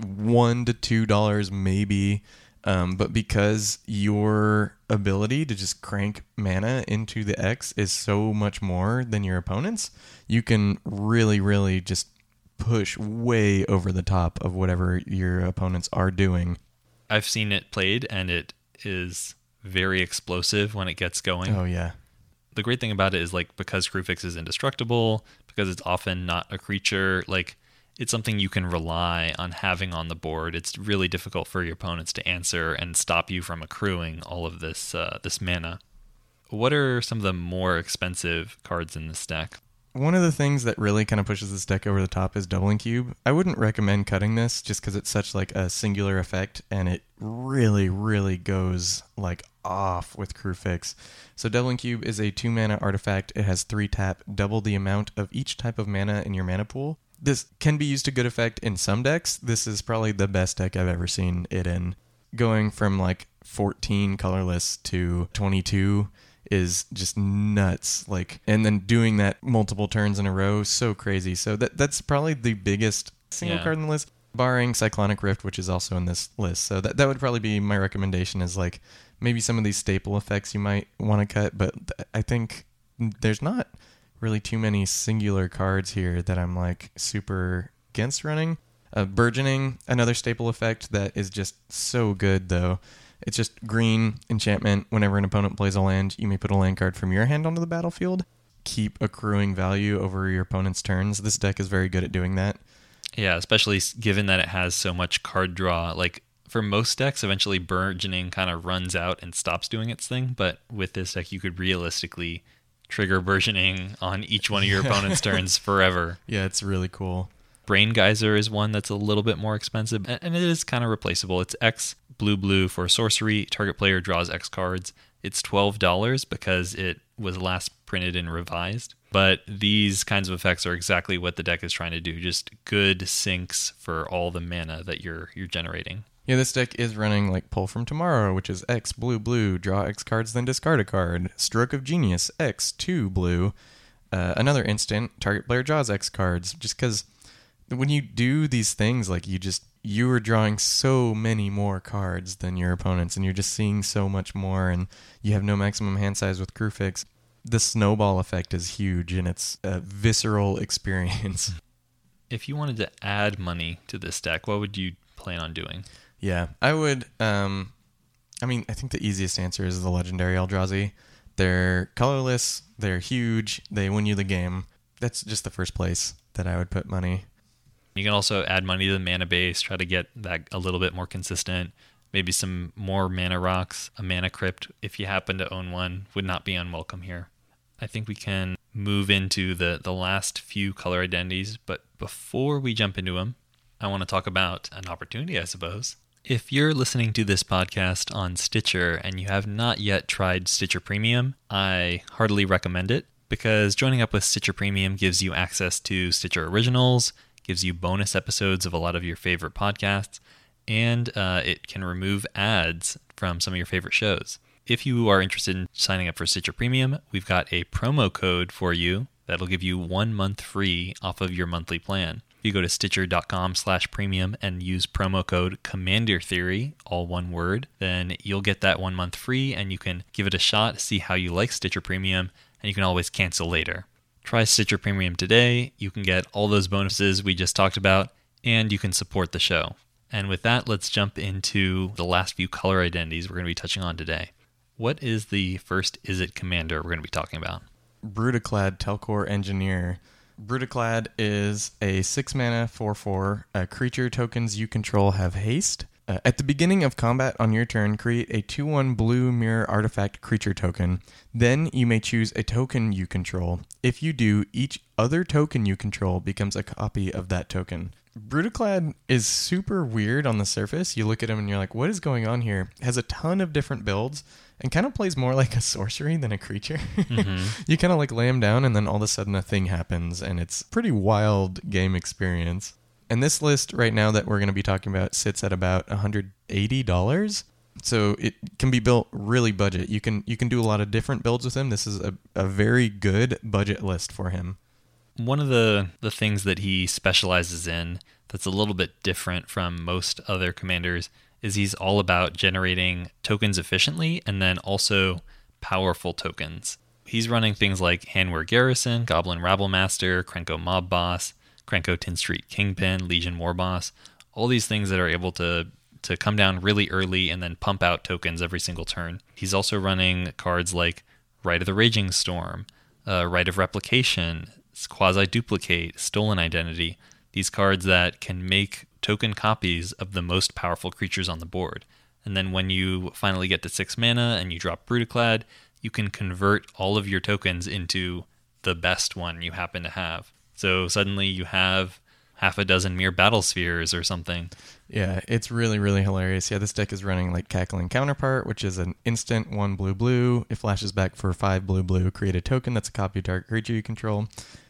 one to two dollars maybe um, but because your ability to just crank mana into the X is so much more than your opponent's, you can really, really just push way over the top of whatever your opponents are doing. I've seen it played and it is very explosive when it gets going. Oh yeah, The great thing about it is like because Kruphix is indestructible, because it's often not a creature, like it's something you can rely on having on the board. It's really difficult for your opponents to answer and stop you from accruing all of this uh, this mana. What are some of the more expensive cards in this deck? One of the things that really kind of pushes this deck over the top is doubling cube. I wouldn't recommend cutting this just because it's such like a singular effect and it really, really goes like off with Kruphix. So doubling cube is a two mana artifact. It has three tap, double the amount of each type of mana in your mana pool. This can be used to good effect in some decks. This is probably the best deck I've ever seen it in. Going from like 14 colorless to 22 is just nuts. Like, and then doing that multiple turns in a row, so crazy. So that that's probably the biggest single Yeah. card in the list, barring Cyclonic Rift, which is also in this list. So that that would probably be my recommendation. Is like maybe some of these staple effects you might want to cut, but th- I think there's not really too many singular cards here that I'm like super against running. Uh, burgeoning, another staple effect that is just so good though. It's just green enchantment. Whenever an opponent plays a land, you may put a land card from your hand onto the battlefield. Keep accruing value over your opponent's turns. This deck is very good at doing that. Yeah, especially given that it has so much card draw. Like for most decks, eventually burgeoning kind of runs out and stops doing its thing. But with this deck, you could realistically trigger burgeoning on each one of your opponent's turns forever. Yeah, it's really cool. Brain Geyser is one that's a little bit more expensive, and it is kind of replaceable. It's X blue blue for sorcery. Target player draws X cards. It's twelve dollars because it was last printed and revised. But these kinds of effects are exactly what the deck is trying to do. Just good sinks for all the mana that you're you're generating. Yeah, this deck is running like Pull from Tomorrow, which is X blue blue, draw X cards, then discard a card. Stroke of Genius, X two blue. Uh, another instant, target player draws X cards. Just because when you do these things, like you just you are drawing so many more cards than your opponents, and you're just seeing so much more, and you have no maximum hand size with Kruphix. The snowball effect is huge, and it's a visceral experience. If you wanted to add money to this deck, what would you plan on doing? Yeah, I would. Um, I mean, I think the easiest answer is the legendary Eldrazi. They're colorless. They're huge. They win you the game. That's just the first place that I would put money. You can also add money to the mana base, try to get that a little bit more consistent. Maybe some more mana rocks, a mana crypt, if you happen to own one, would not be unwelcome here. I think we can move into the, the last few color identities, but before we jump into them, I want to talk about an opportunity, I suppose. If you're listening to this podcast on Stitcher and you have not yet tried Stitcher Premium, I heartily recommend it because joining up with Stitcher Premium gives you access to Stitcher Originals, gives you bonus episodes of a lot of your favorite podcasts, and uh, it can remove ads from some of your favorite shows. If you are interested in signing up for Stitcher Premium, we've got a promo code for you that'll give you one month free off of your monthly plan. If you go to stitcher.com slash premium and use promo code Commander Theory, all one word, then you'll get that one month free and you can give it a shot, see how you like Stitcher Premium, and you can always cancel later. Try Stitcher Premium today. You can get all those bonuses we just talked about, and you can support the show. And with that, let's jump into the last few color identities we're going to be touching on today. What is the first Is It Commander we're going to be talking about? Brudiclad Telchor Engineer. Brudiclad is a 6 mana 4 4. Uh, creature tokens you control have haste. Uh, at the beginning of combat on your turn, create a 2 1 blue mirror artifact creature token. Then you may choose a token you control. If you do, each other token you control becomes a copy of that token. Brudiclad is super weird on the surface. You look at him and you're like, what is going on here? Has a ton of different builds and kind of plays more like a sorcery than a creature. Mm-hmm. you kind of like lay him down and then all of a sudden a thing happens and it's pretty wild game experience. And this list right now that we're going to be talking about sits at about $180. So it can be built really budget. You can you can do a lot of different builds with him. This is a, a very good budget list for him. One of the, the things that he specializes in that's a little bit different from most other commanders is he's all about generating tokens efficiently and then also powerful tokens. He's running things like Hanweir Garrison, Goblin Rabblemaster, Krenko Mob Boss, Krenko Tin Street Kingpin, Legion War Boss, all these things that are able to to come down really early and then pump out tokens every single turn. He's also running cards like Rite of the Raging Storm, uh, Rite of Replication, Quasiduplicate, Stolen Identity. These cards that can make token copies of the most powerful creatures on the board. And then when you finally get to six mana and you drop Brudiclad, you can convert all of your tokens into the best one you happen to have. So suddenly you have half a dozen Myr Battlespheres or something. Yeah, it's really, really hilarious. Yeah, this deck is running like Cackling Counterpart, which is an instant one blue blue. It flashes back for five blue blue. Create a token that's a copy of target creature you control.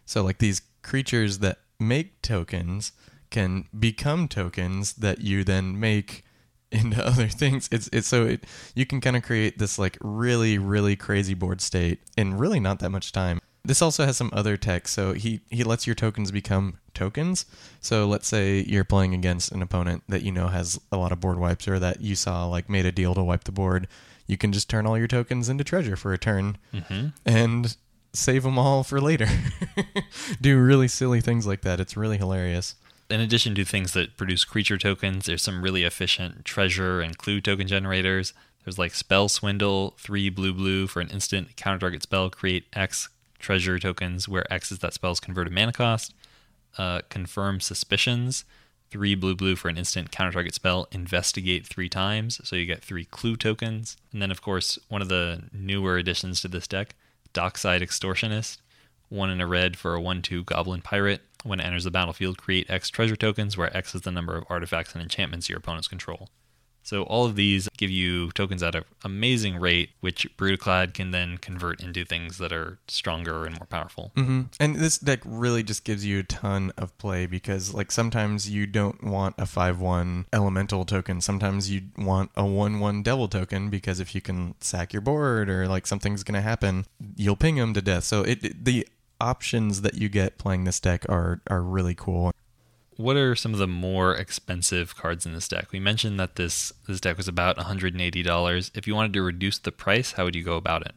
So, like these creatures that make tokens can become tokens that you then make into other things. It's it's so it, you can kind of create this like really really crazy board state in really not that much time. This also has some other tech. So he he lets your tokens become tokens. So let's say you're playing against an opponent that you know has a lot of board wipes or that you saw like made a deal to wipe the board. You can just turn all your tokens into treasure for a turn Mm-hmm. and save them all for later. Do really silly things like that. It's really hilarious. In addition to things that produce creature tokens, there's some really efficient treasure and clue token generators. There's like Spell Swindle, three blue blue for an instant counter target spell, create X treasure tokens where X is that spell's converted mana cost. Uh, confirm Suspicions, three blue blue for an instant counter target spell, investigate three times, so you get three clue tokens. And then, of course, one of the newer additions to this deck, Dockside Extortionist, one in a red for a 1 2 Goblin Pirate. When it enters the battlefield, create X treasure tokens, where X is the number of artifacts and enchantments your opponents control. So all of these give you tokens at an amazing rate, which Brudiclad can then convert into things that are stronger and more powerful. hmm And this deck really just gives you a ton of play because, like, sometimes you don't want a 5 1 elemental token. Sometimes you want a 1 1 devil token because if you can sack your board or, like, something's going to happen, you'll ping them to death. So it, it- the options that you get playing this deck are, are really cool. What are some of the more expensive cards in this deck? We mentioned that this this deck was about $180. If you wanted to reduce the price, how would you go about it?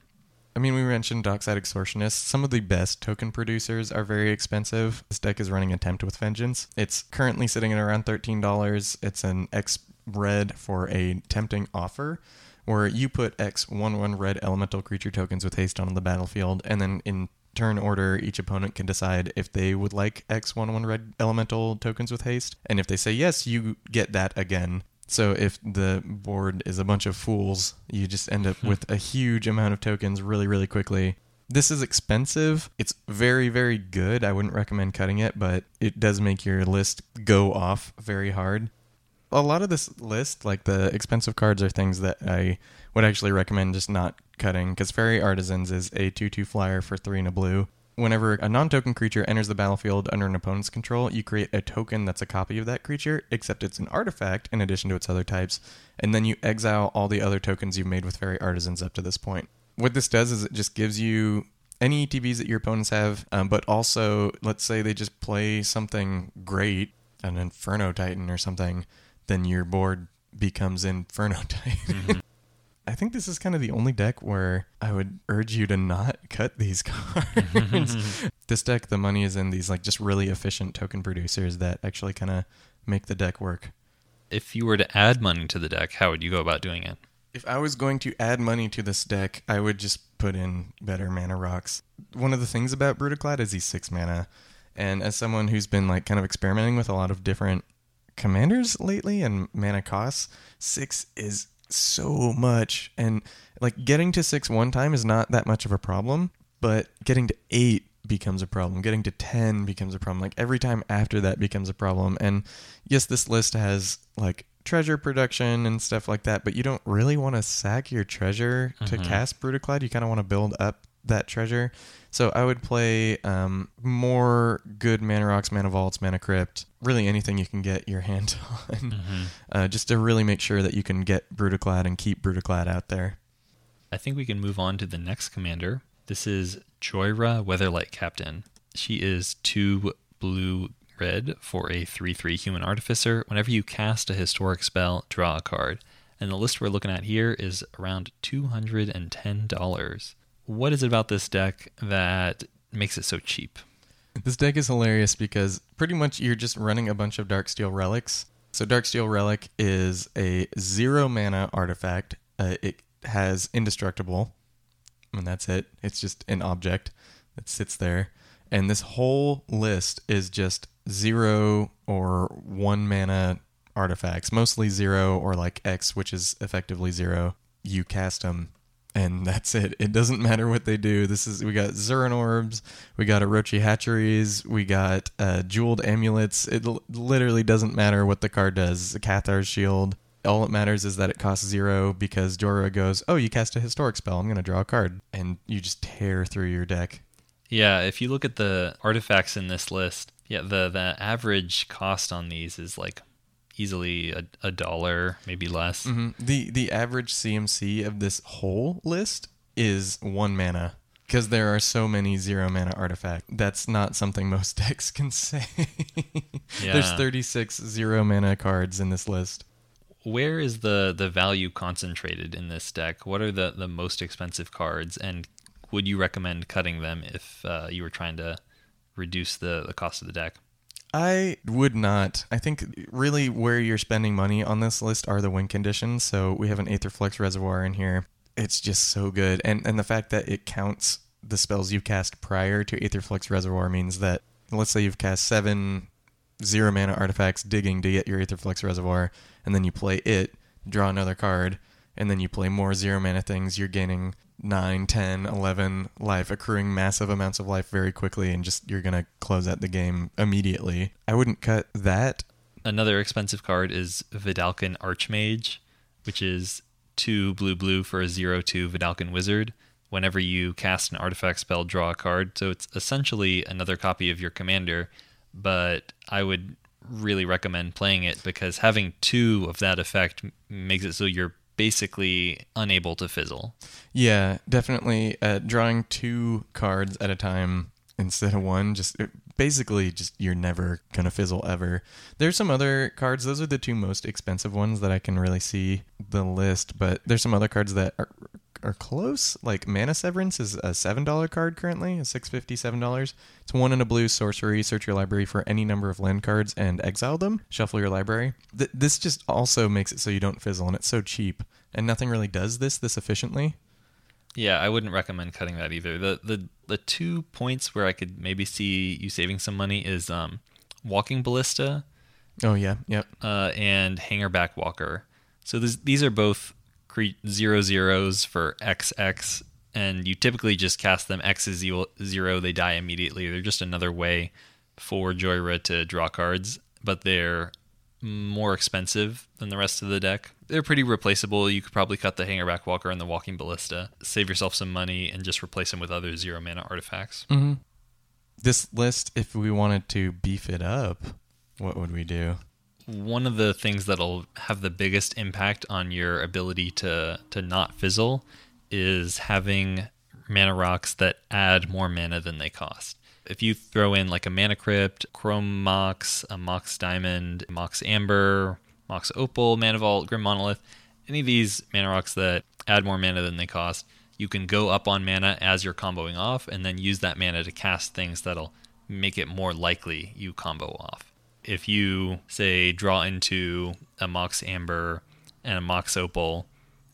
I mean, we mentioned Dockside Extortionist. Some of the best token producers are very expensive. This deck is running Attempt with Vengeance. It's currently sitting at around $13. It's an X red for a tempting offer where you put X 1 1 red elemental creature tokens with haste on the battlefield, and then in turn order, each opponent can decide if they would like X 1 1 red elemental tokens with haste. And if they say yes, you get that again. So if the board is a bunch of fools, you just end up hmm. with a huge amount of tokens really, really quickly. This is expensive. It's very, very good. I wouldn't recommend cutting it, but it does make your list go off very hard. A lot of this list, like the expensive cards, are things that I would actually recommend just not cutting because Faerie Artisans is a 2 2 flyer for 3 and a blue. Whenever a non token creature enters the battlefield under an opponent's control, you create a token that's a copy of that creature, except it's an artifact in addition to its other types, and then you exile all the other tokens you've made with Faerie Artisans up to this point. What this does is it just gives you any ETBs that your opponents have, um, but also, let's say they just play something great, an Inferno Titan or something, then your board becomes Inferno Titan. I think this is kind of the only deck where I would urge you to not cut these cards. this deck, the money is in these like just really efficient token producers that actually kind of make the deck work. If you were to add money to the deck, how would you go about doing it? If I was going to add money to this deck, I would just put in better mana rocks. One of the things about Brudiclad is he's six mana. And as someone who's been like kind of experimenting with a lot of different commanders lately and mana costs, six is so much. And like getting to six one time is not that much of a problem, but getting to eight becomes a problem. Getting to 10 becomes a problem. Like every time after that becomes a problem. And yes, this list has like treasure production and stuff like that, but you don't really want to sack your treasure to Mhm. cast Brudiclad. You kind of want to build up that treasure. So I would play um, more good mana rocks, mana vaults, mana crypt, really anything you can get your hand on, Mm-hmm. uh, just to really make sure that you can get Brudiclad and keep Brudiclad out there. I think we can move on to the next commander. This is Jhoira Weatherlight Captain. She is two blue red for a 3 3 human artificer. Whenever you cast a historic spell, draw a card. And the list we're looking at here is around $210. What is it about this deck that makes it so cheap? This deck is hilarious because pretty much you're just running a bunch of Darksteel relics. So Darksteel relic is a zero mana artifact. Uh, it has indestructible, and that's it. It's just an object that sits there. And this whole list is just zero or one mana artifacts, mostly zero or like X, which is effectively zero. You cast them, and that's it. It doesn't matter what they do. This is we got Zuran orbs, we got Orochi hatcheries, we got uh, jeweled amulets. It l- literally doesn't matter what the card does. A Cathar's shield. All that matters is that it costs zero because Jhoira goes, "Oh, you cast a historic spell. I'm gonna draw a card," and you just tear through your deck. Yeah, if you look at the artifacts in this list, yeah, the, the average cost on these is like easily a, a dollar, maybe less. Mhm. The the average CMC of this whole list is one mana because there are so many zero mana artifact. That's not something most decks can say. There's Yeah. 36 zero mana cards in this list. Where is the the value concentrated in this deck? What are the the most expensive cards, and would you recommend cutting them if uh, you were trying to reduce the the cost of the deck? I would not. I think really where you're spending money on this list are the win conditions. So we have an Aetherflux Reservoir in here. It's just so good. And and the fact that it counts the spells you cast prior to Aetherflux Reservoir means that let's say you've cast seven zero mana artifacts digging to get your Aetherflux Reservoir, and then you play it, draw another card, and then you play more zero mana things, you're gaining 9, 10, 11 life, accruing massive amounts of life very quickly, and just you're going to close out the game immediately. I wouldn't cut that. Another expensive card is Vedalken Archmage, which is two blue blue for a zero two Vedalken Wizard. Whenever you cast an artifact spell, draw a card. So it's essentially another copy of your commander, but I would really recommend playing it because having two of that effect makes it so you're basically unable to fizzle. Yeah, definitely. Uh, drawing two cards at a time instead of one, just it- basically, just you're never gonna fizzle ever. There's some other cards. Those are the two most expensive ones that I can really see the list. But there's some other cards that are are close. Like Mana Severance is a seven dollar card currently, a six fifty seven dollars. It's one in a blue sorcery. Search your library for any number of land cards and exile them. Shuffle your library. Th- this just also makes it so you don't fizzle, and it's so cheap. And nothing really does this this efficiently. Yeah, I wouldn't recommend cutting that either. The the the two points where I could maybe see you saving some money is um, Walking Ballista Oh yeah, yep. uh, and Hangerback Walker. So this, these are both cre- zero zeros for XX, and you typically just cast them X is zero, they die immediately. They're just another way for Jhoira to draw cards, but they're more expensive than the rest of the deck. They're pretty replaceable. You could probably cut the Hangerback Walker and the Walking Ballista, save yourself some money, and just replace them with other zero mana artifacts. Mm-hmm. This list, if we wanted to beef it up, what would we do? One of the things that'll have the biggest impact on your ability to to not fizzle is having mana rocks that add more mana than they cost. If you throw in like a mana crypt, chrome mox, a mox diamond, mox amber, mox opal, mana vault, grim monolith, any of these mana rocks that add more mana than they cost, you can go up on mana as you're comboing off and then use that mana to cast things that'll make it more likely you combo off if you say draw into a mox amber and a mox opal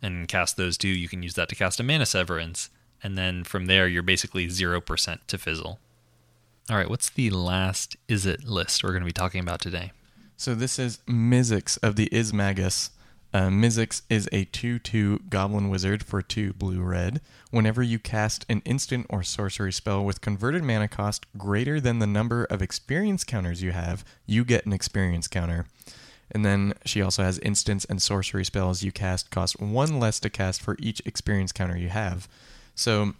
and cast those two you can use that to cast a mana severance. And then from there you're basically 0% to fizzle. All right what's the last is it list we're going to be talking about today? So this is Mizzix of the Izmagnus. Uh, Mizzix is a 2-2 goblin wizard for 2 blue-red. Whenever you cast an instant or sorcery spell with converted mana cost greater than the number of experience counters you have, you get an experience counter. And then she also has instants and sorcery spells you cast cost one less to cast for each experience counter you have. So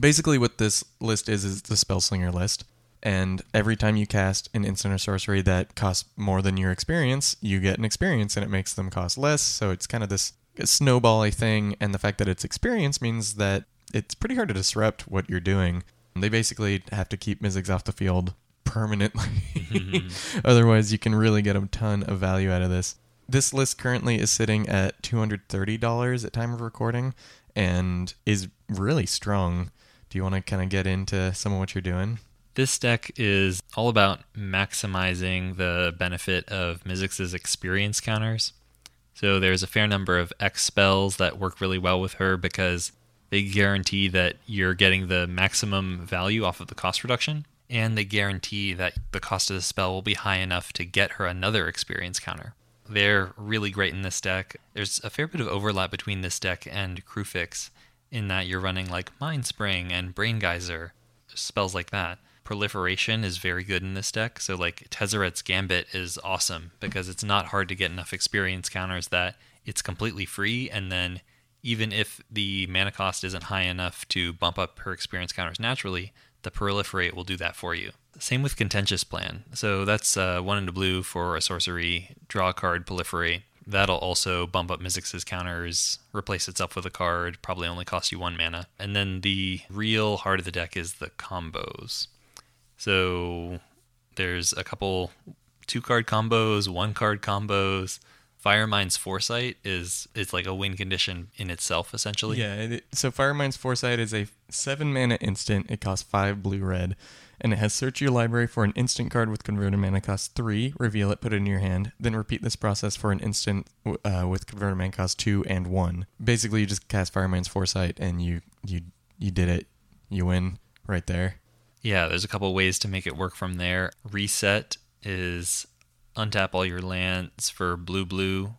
basically what this list is is the spellslinger list and every time you cast an instant or sorcery that costs more than your experience you get an experience and it makes them cost less. So it's kind of this snowbally thing. And the fact that it's experience means that it's pretty hard to disrupt what you're doing. They basically have to keep Mizzix off the field permanently. Mm-hmm. Otherwise you can really get a ton of value out of this. This list currently is sitting at $230 at time of recording and is really strong. Do you want to kind of get into some of what you're doing This deck is all about maximizing the benefit of Mizzix's experience counters. So there's a fair number of X spells that work really well with her because they guarantee that you're getting the maximum value off of the cost reduction, and they guarantee that the cost of the spell will be high enough to get her another experience counter. They're really great in this deck. There's a fair bit of overlap between this deck and Kruphix in that you're running like Mind Spring and Brain Geyser, spells like that. Proliferation is very good in this deck. So like Tezzeret's Gambit is awesome because it's not hard to get enough experience counters that it's completely free and then even if the mana cost isn't high enough to bump up her experience counters naturally, the Proliferate will do that for you. Same with Contentious Plan. So that's uh, one into blue for a sorcery, draw a card, proliferate. That'll also bump up Mizzix's counters, replace itself with a card, probably only cost you one mana. And then the real heart of the deck is the combos. So there's a couple two card combos, one card combos. Firemind's Foresight is is like a win condition in itself, essentially. Yeah. It, so Firemind's Foresight is a seven mana instant. It costs five blue red, and it has search your library for an instant card with converted mana cost three. Reveal it, put it in your hand. Then repeat this process for an instant uh, with converted mana cost two and one. Basically, you just cast Firemind's Foresight, and you you you did it. You win right there. Yeah, there's a couple ways to make it work from there. Reset is untap all your lands for blue blue.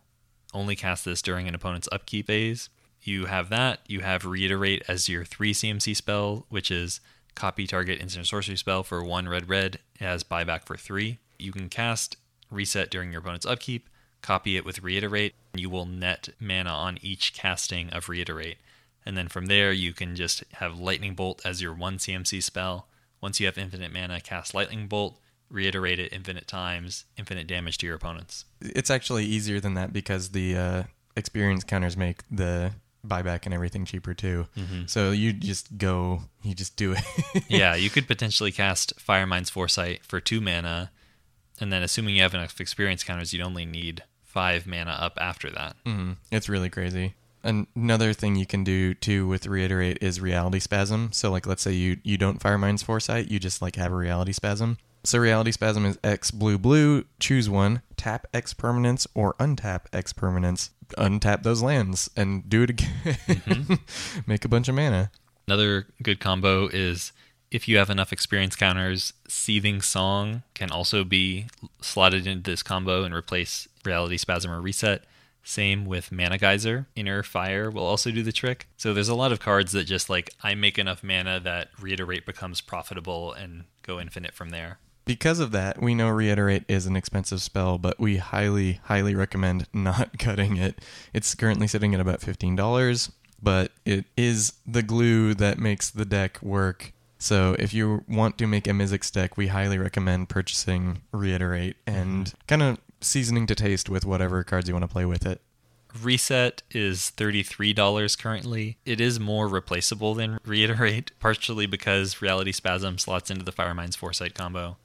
Only cast this during an opponent's upkeep phase. You have that. You have reiterate as your three CMC spell, which is copy target instant sorcery spell for one red red. It has buyback for three. You can cast reset during your opponent's upkeep, copy it with reiterate. And you will net mana on each casting of reiterate. And then from there, you can just have lightning bolt as your one CMC spell. Once you have infinite mana, cast lightning bolt reiterate it infinite times, infinite damage to your opponents. It's actually easier than that because the uh, experience counters make the buyback and everything cheaper too. Mm-hmm. So you just go, you just do it. yeah, you could potentially cast Firemind's Foresight for two mana, and then assuming you have enough experience counters, you'd only need five mana up after that. Mm-hmm. It's really crazy. Another thing you can do too with reiterate is reality spasm. So like let's say you you don't Firemind's Foresight, you just like have a reality spasm. So reality spasm is X blue blue. Choose one. Tap X permanence or untap X permanence, Untap those lands and do it again. Mm-hmm. Make a bunch of mana. Another good combo is if you have enough experience counters, Seething Song can also be slotted into this combo and replace Reality Spasm or Reset. Same with Mana Geyser. Inner Fire will also do the trick. So there's a lot of cards that just like I make enough mana that Reiterate becomes profitable and go infinite from there. Because of that, we know Reiterate is an expensive spell, but we highly, highly recommend not cutting it. It's currently sitting at about $15, but it is the glue that makes the deck work. So if you want to make a Mizzix deck, we highly recommend purchasing Reiterate and mm-hmm. kind of seasoning to taste with whatever cards you want to play with it. Reset is $33 currently. It is more replaceable than Reiterate, partially because Reality Spasm slots into the Firemind's Foresight combo.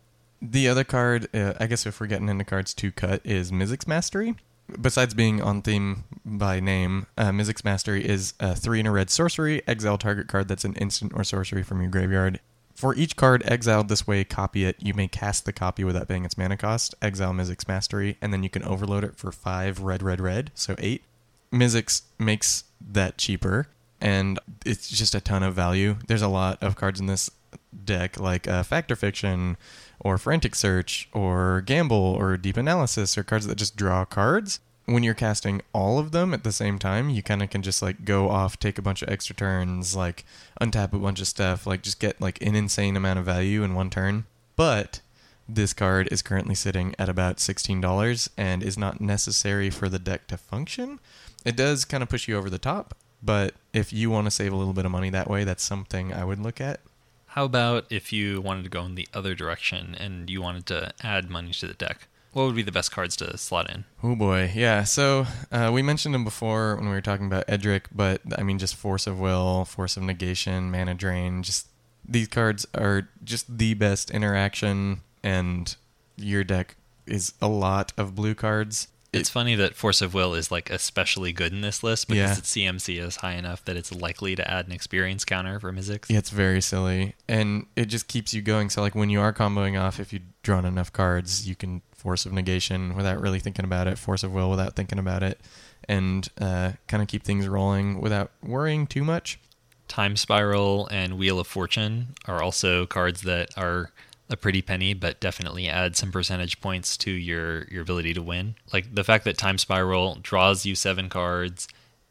The other card, uh, I guess if we're getting into cards to cut, is Mizzix Mastery. Besides being on theme by name, uh, Mizzix Mastery is a three in a red sorcery. Exile target card that's an instant or sorcery from your graveyard. For each card exiled this way, copy it. You may cast the copy without paying its mana cost. Exile Mizzix Mastery, and then you can overload it for five red, red, red, so eight. Mizzix makes that cheaper, and it's just a ton of value. There's a lot of cards in this deck, like uh, Fact or Fiction, or Frantic Search, or Gamble, or Deep Analysis, or cards that just draw cards. When you're casting all of them at the same time, you kind of can just like go off, take a bunch of extra turns, like untap a bunch of stuff, like just get like an insane amount of value in one turn. But this card is currently sitting at about $16 and is not necessary for the deck to function. It does kind of push you over the top, but if you want to save a little bit of money that way, that's something I would look at. How about if you wanted to go in the other direction and you wanted to add money to the deck? What would be the best cards to slot in? Oh boy, yeah. So uh, we mentioned them before when we were talking about Edric, but I mean, just Force of Will, Force of Negation, Mana Drain. Just these cards are just the best interaction, and your deck is a lot of blue cards. It's funny that Force of Will is like especially good in this list because Yeah. its CMC is high enough that it's likely to add an experience counter for Mizzix. Yeah, it's very silly, and it just keeps you going. So like when you are comboing off, if you've drawn enough cards, you can Force of Negation without really thinking about it, Force of Will without thinking about it, and uh, kind of keep things rolling without worrying too much. Time Spiral and Wheel of Fortune are also cards that are a pretty penny, but definitely add some percentage points to your your ability to win. Like the fact that Time Spiral draws you seven cards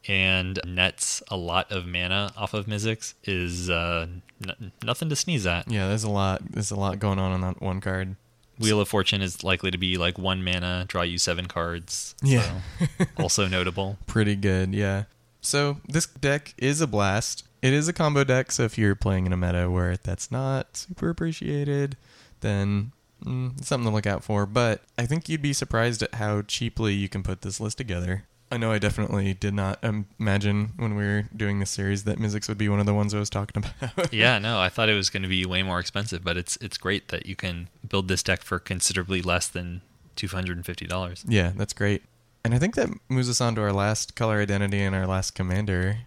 and nets a lot of mana off of Mizzix is uh, n- nothing to sneeze at. Yeah, there's a lot. There's a lot going on on that one card. Wheel of Fortune is likely to be like one mana, draw you seven cards. Yeah. so also notable. Pretty good, yeah. So this deck is a blast. It is a combo deck, so if you're playing in a meta where that's not super appreciated, then mm, it's something to look out for. But I think you'd be surprised at how cheaply you can put this list together. I know I definitely did not imagine when we were doing this series that Mizzix would be one of the ones I was talking about. yeah, no, I thought it was going to be way more expensive, but it's it's great that you can build this deck for considerably less than two hundred and fifty dollars. Yeah, that's great. And I think that moves us on to our last color identity and our last commander.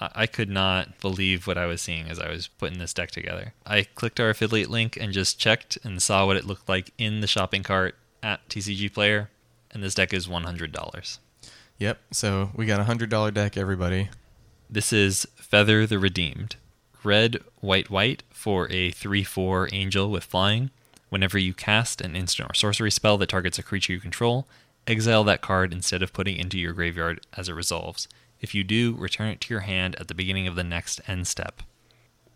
I could not believe what I was seeing as I was putting this deck together. I clicked our affiliate link and just checked and saw what it looked like in the shopping cart at TCG Player, and this deck is $100. Yep, so we got a $100 deck, everybody. This is Feather the Redeemed. Red, white, white for a 3 4 angel with flying. Whenever you cast an instant or sorcery spell that targets a creature you control, exile that card instead of putting it into your graveyard as it resolves. If you do, return it to your hand at the beginning of the next end step.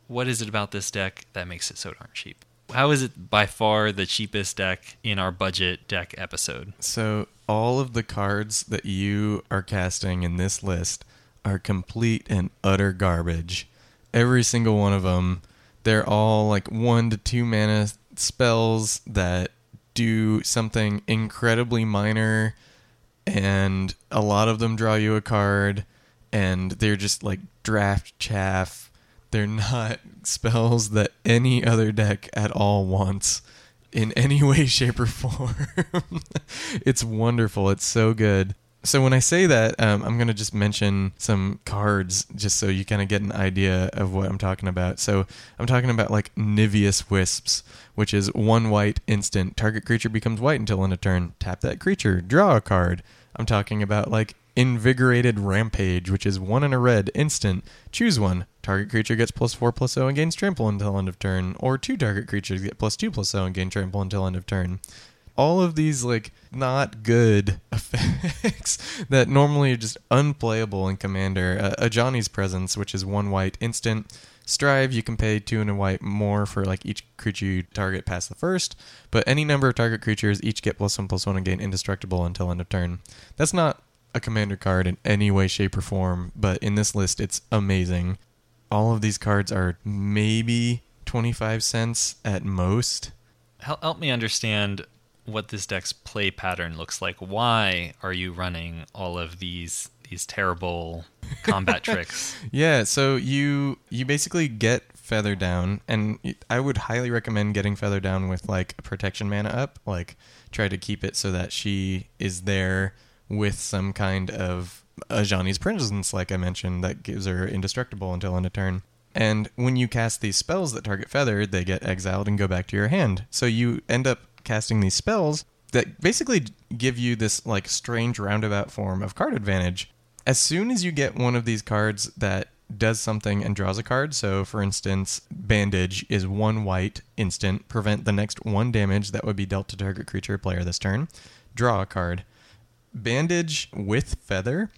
What is it about this deck that makes it so darn cheap? How is it by far the cheapest deck in our budget deck episode? So, all of the cards that you are casting in this list are complete and utter garbage. Every single one of them, they're all like one to two mana spells that do something incredibly minor, and a lot of them draw you a card, and they're just like draft chaff. They're not spells that any other deck at all wants in any way, shape, or form. it's wonderful. It's so good. So when I say that, um, I'm going to just mention some cards just so you kind of get an idea of what I'm talking about. So I'm talking about like Niveous Wisps, which is one white instant. Target creature becomes white until end of turn. Tap that creature, draw a card. I'm talking about like Invigorated Rampage, which is one in a red instant. Choose one. Target creature gets plus four plus zero and gains trample until end of turn. Or two target creatures get plus two plus zero and gain trample until end of turn all of these like not good effects that normally are just unplayable in Commander. Uh, Ajani's Presence, which is one white instant. Strive, you can pay two and a white more for like each creature you target past the first, but any number of target creatures each get plus one plus one and gain indestructible until end of turn. That's not a commander card in any way, shape, or form, but in this list it's amazing. All of these cards are maybe 25 cents at most. Help, help me understand what this deck's play pattern looks like. Why are you running all of these these terrible combat tricks? Yeah, so you you basically get feather down and I would highly recommend getting feather down with like a protection mana up, like try to keep it so that she is there with some kind of Ajani's presence like I mentioned that gives her indestructible until end of turn. And when you cast these spells that target feather, they get exiled and go back to your hand. So you end up casting these spells that basically give you this like strange roundabout form of card advantage. As soon as you get one of these cards that does something and draws a card, so for instance, Bandage is one white instant, prevent the next one damage that would be dealt to target creature player this turn, draw a card. Bandage with Feather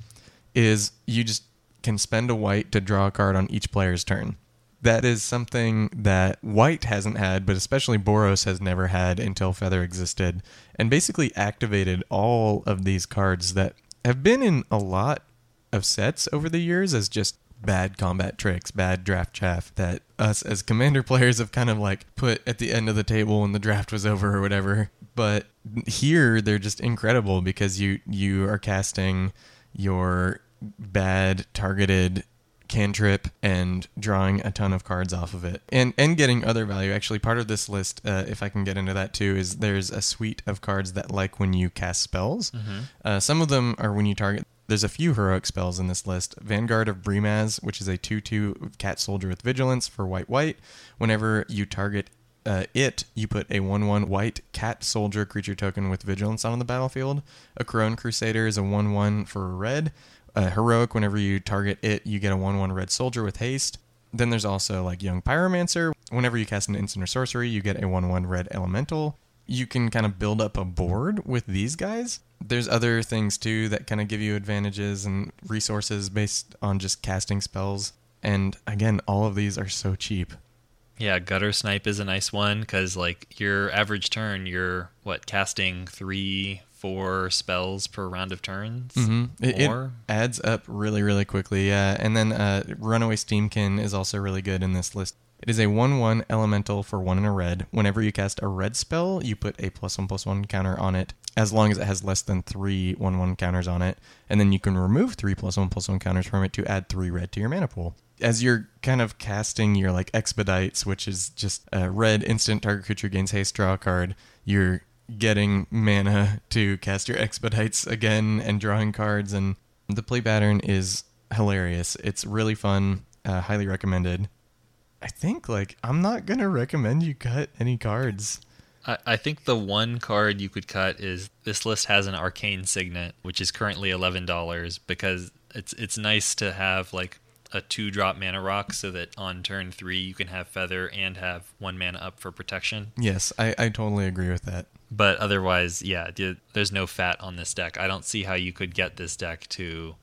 is you just can spend a white to draw a card on each player's turn that is something that White hasn't had, but especially Boros has never had until Feather existed, and basically activated all of these cards that have been in a lot of sets over the years as just bad combat tricks, bad draft chaff that us as commander players have kind of like put at the end of the table when the draft was over or whatever. But here they're just incredible because you you are casting your bad targeted cantrip and drawing a ton of cards off of it and and getting other value. Actually part of this list uh, if i can get into that too is there's a suite of cards that like when you cast spells. Mm-hmm. uh, some of them are when you target there's a few heroic spells in this list. Vanguard of brimaz which is a 2-2 cat soldier with vigilance for white white. Whenever you target uh, it, you put a 1 1 white cat soldier creature token with vigilance on the battlefield. Akroan Crusader is a 1 1 for red heroic, whenever you target it, you get a 1 1 red soldier with haste. Then there's also like Young Pyromancer. Whenever you cast an instant or sorcery, you get a 1 1 red elemental. You can kind of build up a board with these guys. There's other things too that kind of give you advantages and resources based on just casting spells. And again, all of these are so cheap. Yeah, Guttersnipe is a nice one because like your average turn, you're what casting three, four spells per round of turns. hmm It, it adds up really, really quickly. Yeah, and then uh, Runaway Steamkin is also really good in this list. It is a one-one elemental for one in a red. Whenever you cast a red spell, you put a plus one plus one counter on it, as long as it has less than three one-one counters on it, and then you can remove three plus one plus one counters from it to add three red to your mana pool. As you're kind of casting your like expedites, which is just a red instant target creature gains haste, draw card. You're getting mana to cast your expedites again and drawing cards and the play pattern is hilarious it's really fun uh, highly recommended i think like i'm not gonna recommend you cut any cards I, I think the one card you could cut is this list has an arcane signet, which is currently eleven dollars because it's it's nice to have like a two drop mana rock so that on turn three you can have feather and have one mana up for protection. yes i, I totally agree with that But otherwise, yeah, there's no fat on this deck. I don't see how you could get this deck to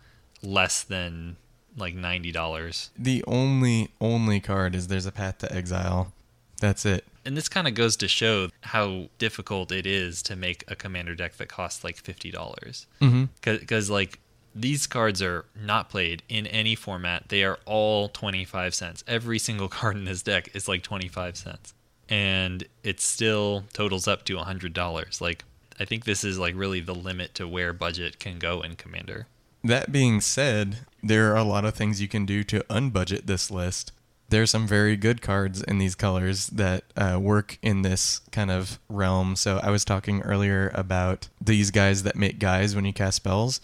less than like ninety dollars. the only only card is there's a path to exile that's it And this kind of goes to show how difficult it is to make a commander deck that costs like fifty dollars. mm-hmm. Because like these cards are not played in any format. They are all twenty five cents. Every single card in this deck is like twenty five cents, and it still totals up to hundred dollars. Like I think this is like really the limit to where budget can go in Commander. That being said, there are a lot of things you can do to unbudget this list. There are some very good cards in these colors that uh, work in this kind of realm. So I was talking earlier about these guys that make guys when you cast spells.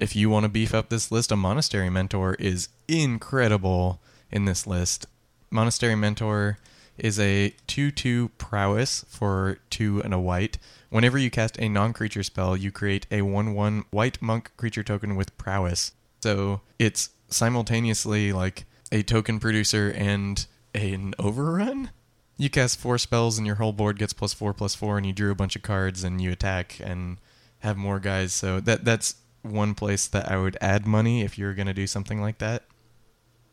If you want to beef up this list, a Monastery Mentor is incredible in this list. Monastery Mentor is a 2 2 prowess for 2 and a white. Whenever you cast a non creature spell, you create a 1 1 white monk creature token with prowess. So it's simultaneously like a token producer and an overrun. You cast four spells and your whole board gets plus four plus four, and you drew a bunch of cards and you attack and have more guys. So that that's one place that I would add money if you're gonna do something like that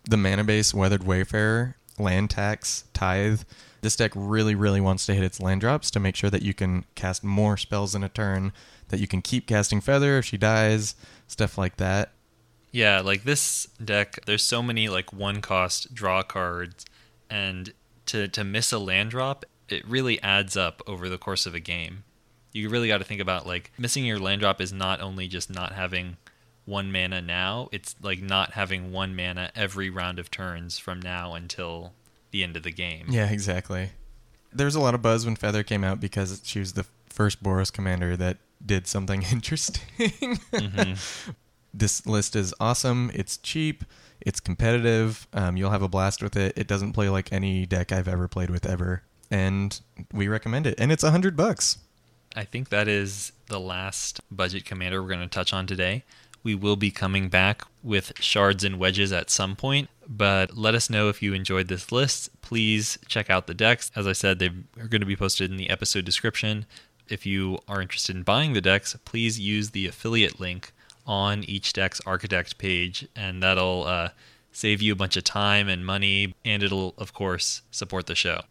the mana base Weathered Wayfarer, land tax, tithe. This deck really, really wants to hit its land drops to make sure that you can cast more spells in a turn, that you can keep casting Feather if she dies, stuff like that. Yeah, like this deck, there's so many like one cost draw cards, and to to miss a land drop, it really adds up over the course of a game. You really got to think about like missing your land drop is not only just not having one mana now, it's like not having one mana every round of turns from now until the end of the game. Yeah, exactly. There was a lot of buzz when Feather came out because she was the first Boros commander that did something interesting. Mhm. this list is awesome. It's cheap. It's competitive. Um, you'll have a blast with it. It doesn't play like any deck I've ever played with ever, and we recommend it. And it's a hundred bucks. I think that is the last budget commander we're going to touch on today. We will be coming back with shards and wedges at some point, but let us know if you enjoyed this list. Please check out the decks. As I said, they are going to be posted in the episode description. If you are interested in buying the decks, please use the affiliate link on each deck's Archidekt page, and that'll uh, save you a bunch of time and money, and it'll, of course, support the show.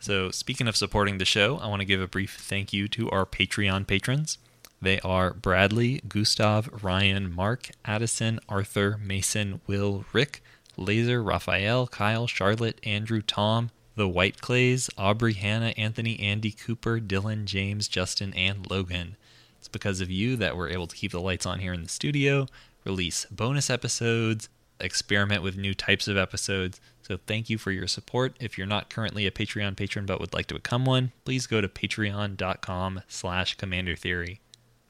So, speaking of supporting the show, I want to give a brief thank you to our Patreon patrons. They are Bradley, Gustav, Ryan, Mark, Addison, Arthur, Mason, Will, Rick, Laser, Raphael, Kyle, Charlotte, Andrew, Tom, The White Clays, Aubrey, Hannah, Anthony, Andy, Cooper, Dylan, James, Justin, and Logan. It's because of you that we're able to keep the lights on here in the studio, release bonus episodes, experiment with new types of episodes. So thank you for your support. If you're not currently a Patreon patron but would like to become one, please go to patreon.com slash commander theory.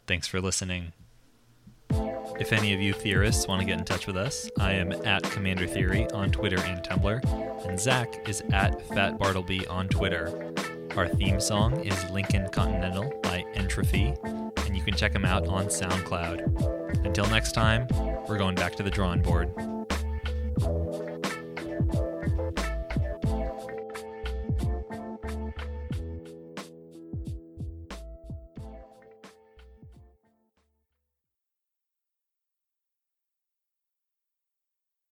Thanks for listening. If any of you theorists want to get in touch with us, I am at Commander Theory on Twitter and Tumblr, and Zach is at Fat Bartleby on Twitter. Our theme song is Lincoln Continental by Entropy, and you can check them out on SoundCloud. Until next time, we're going back to the drawing board.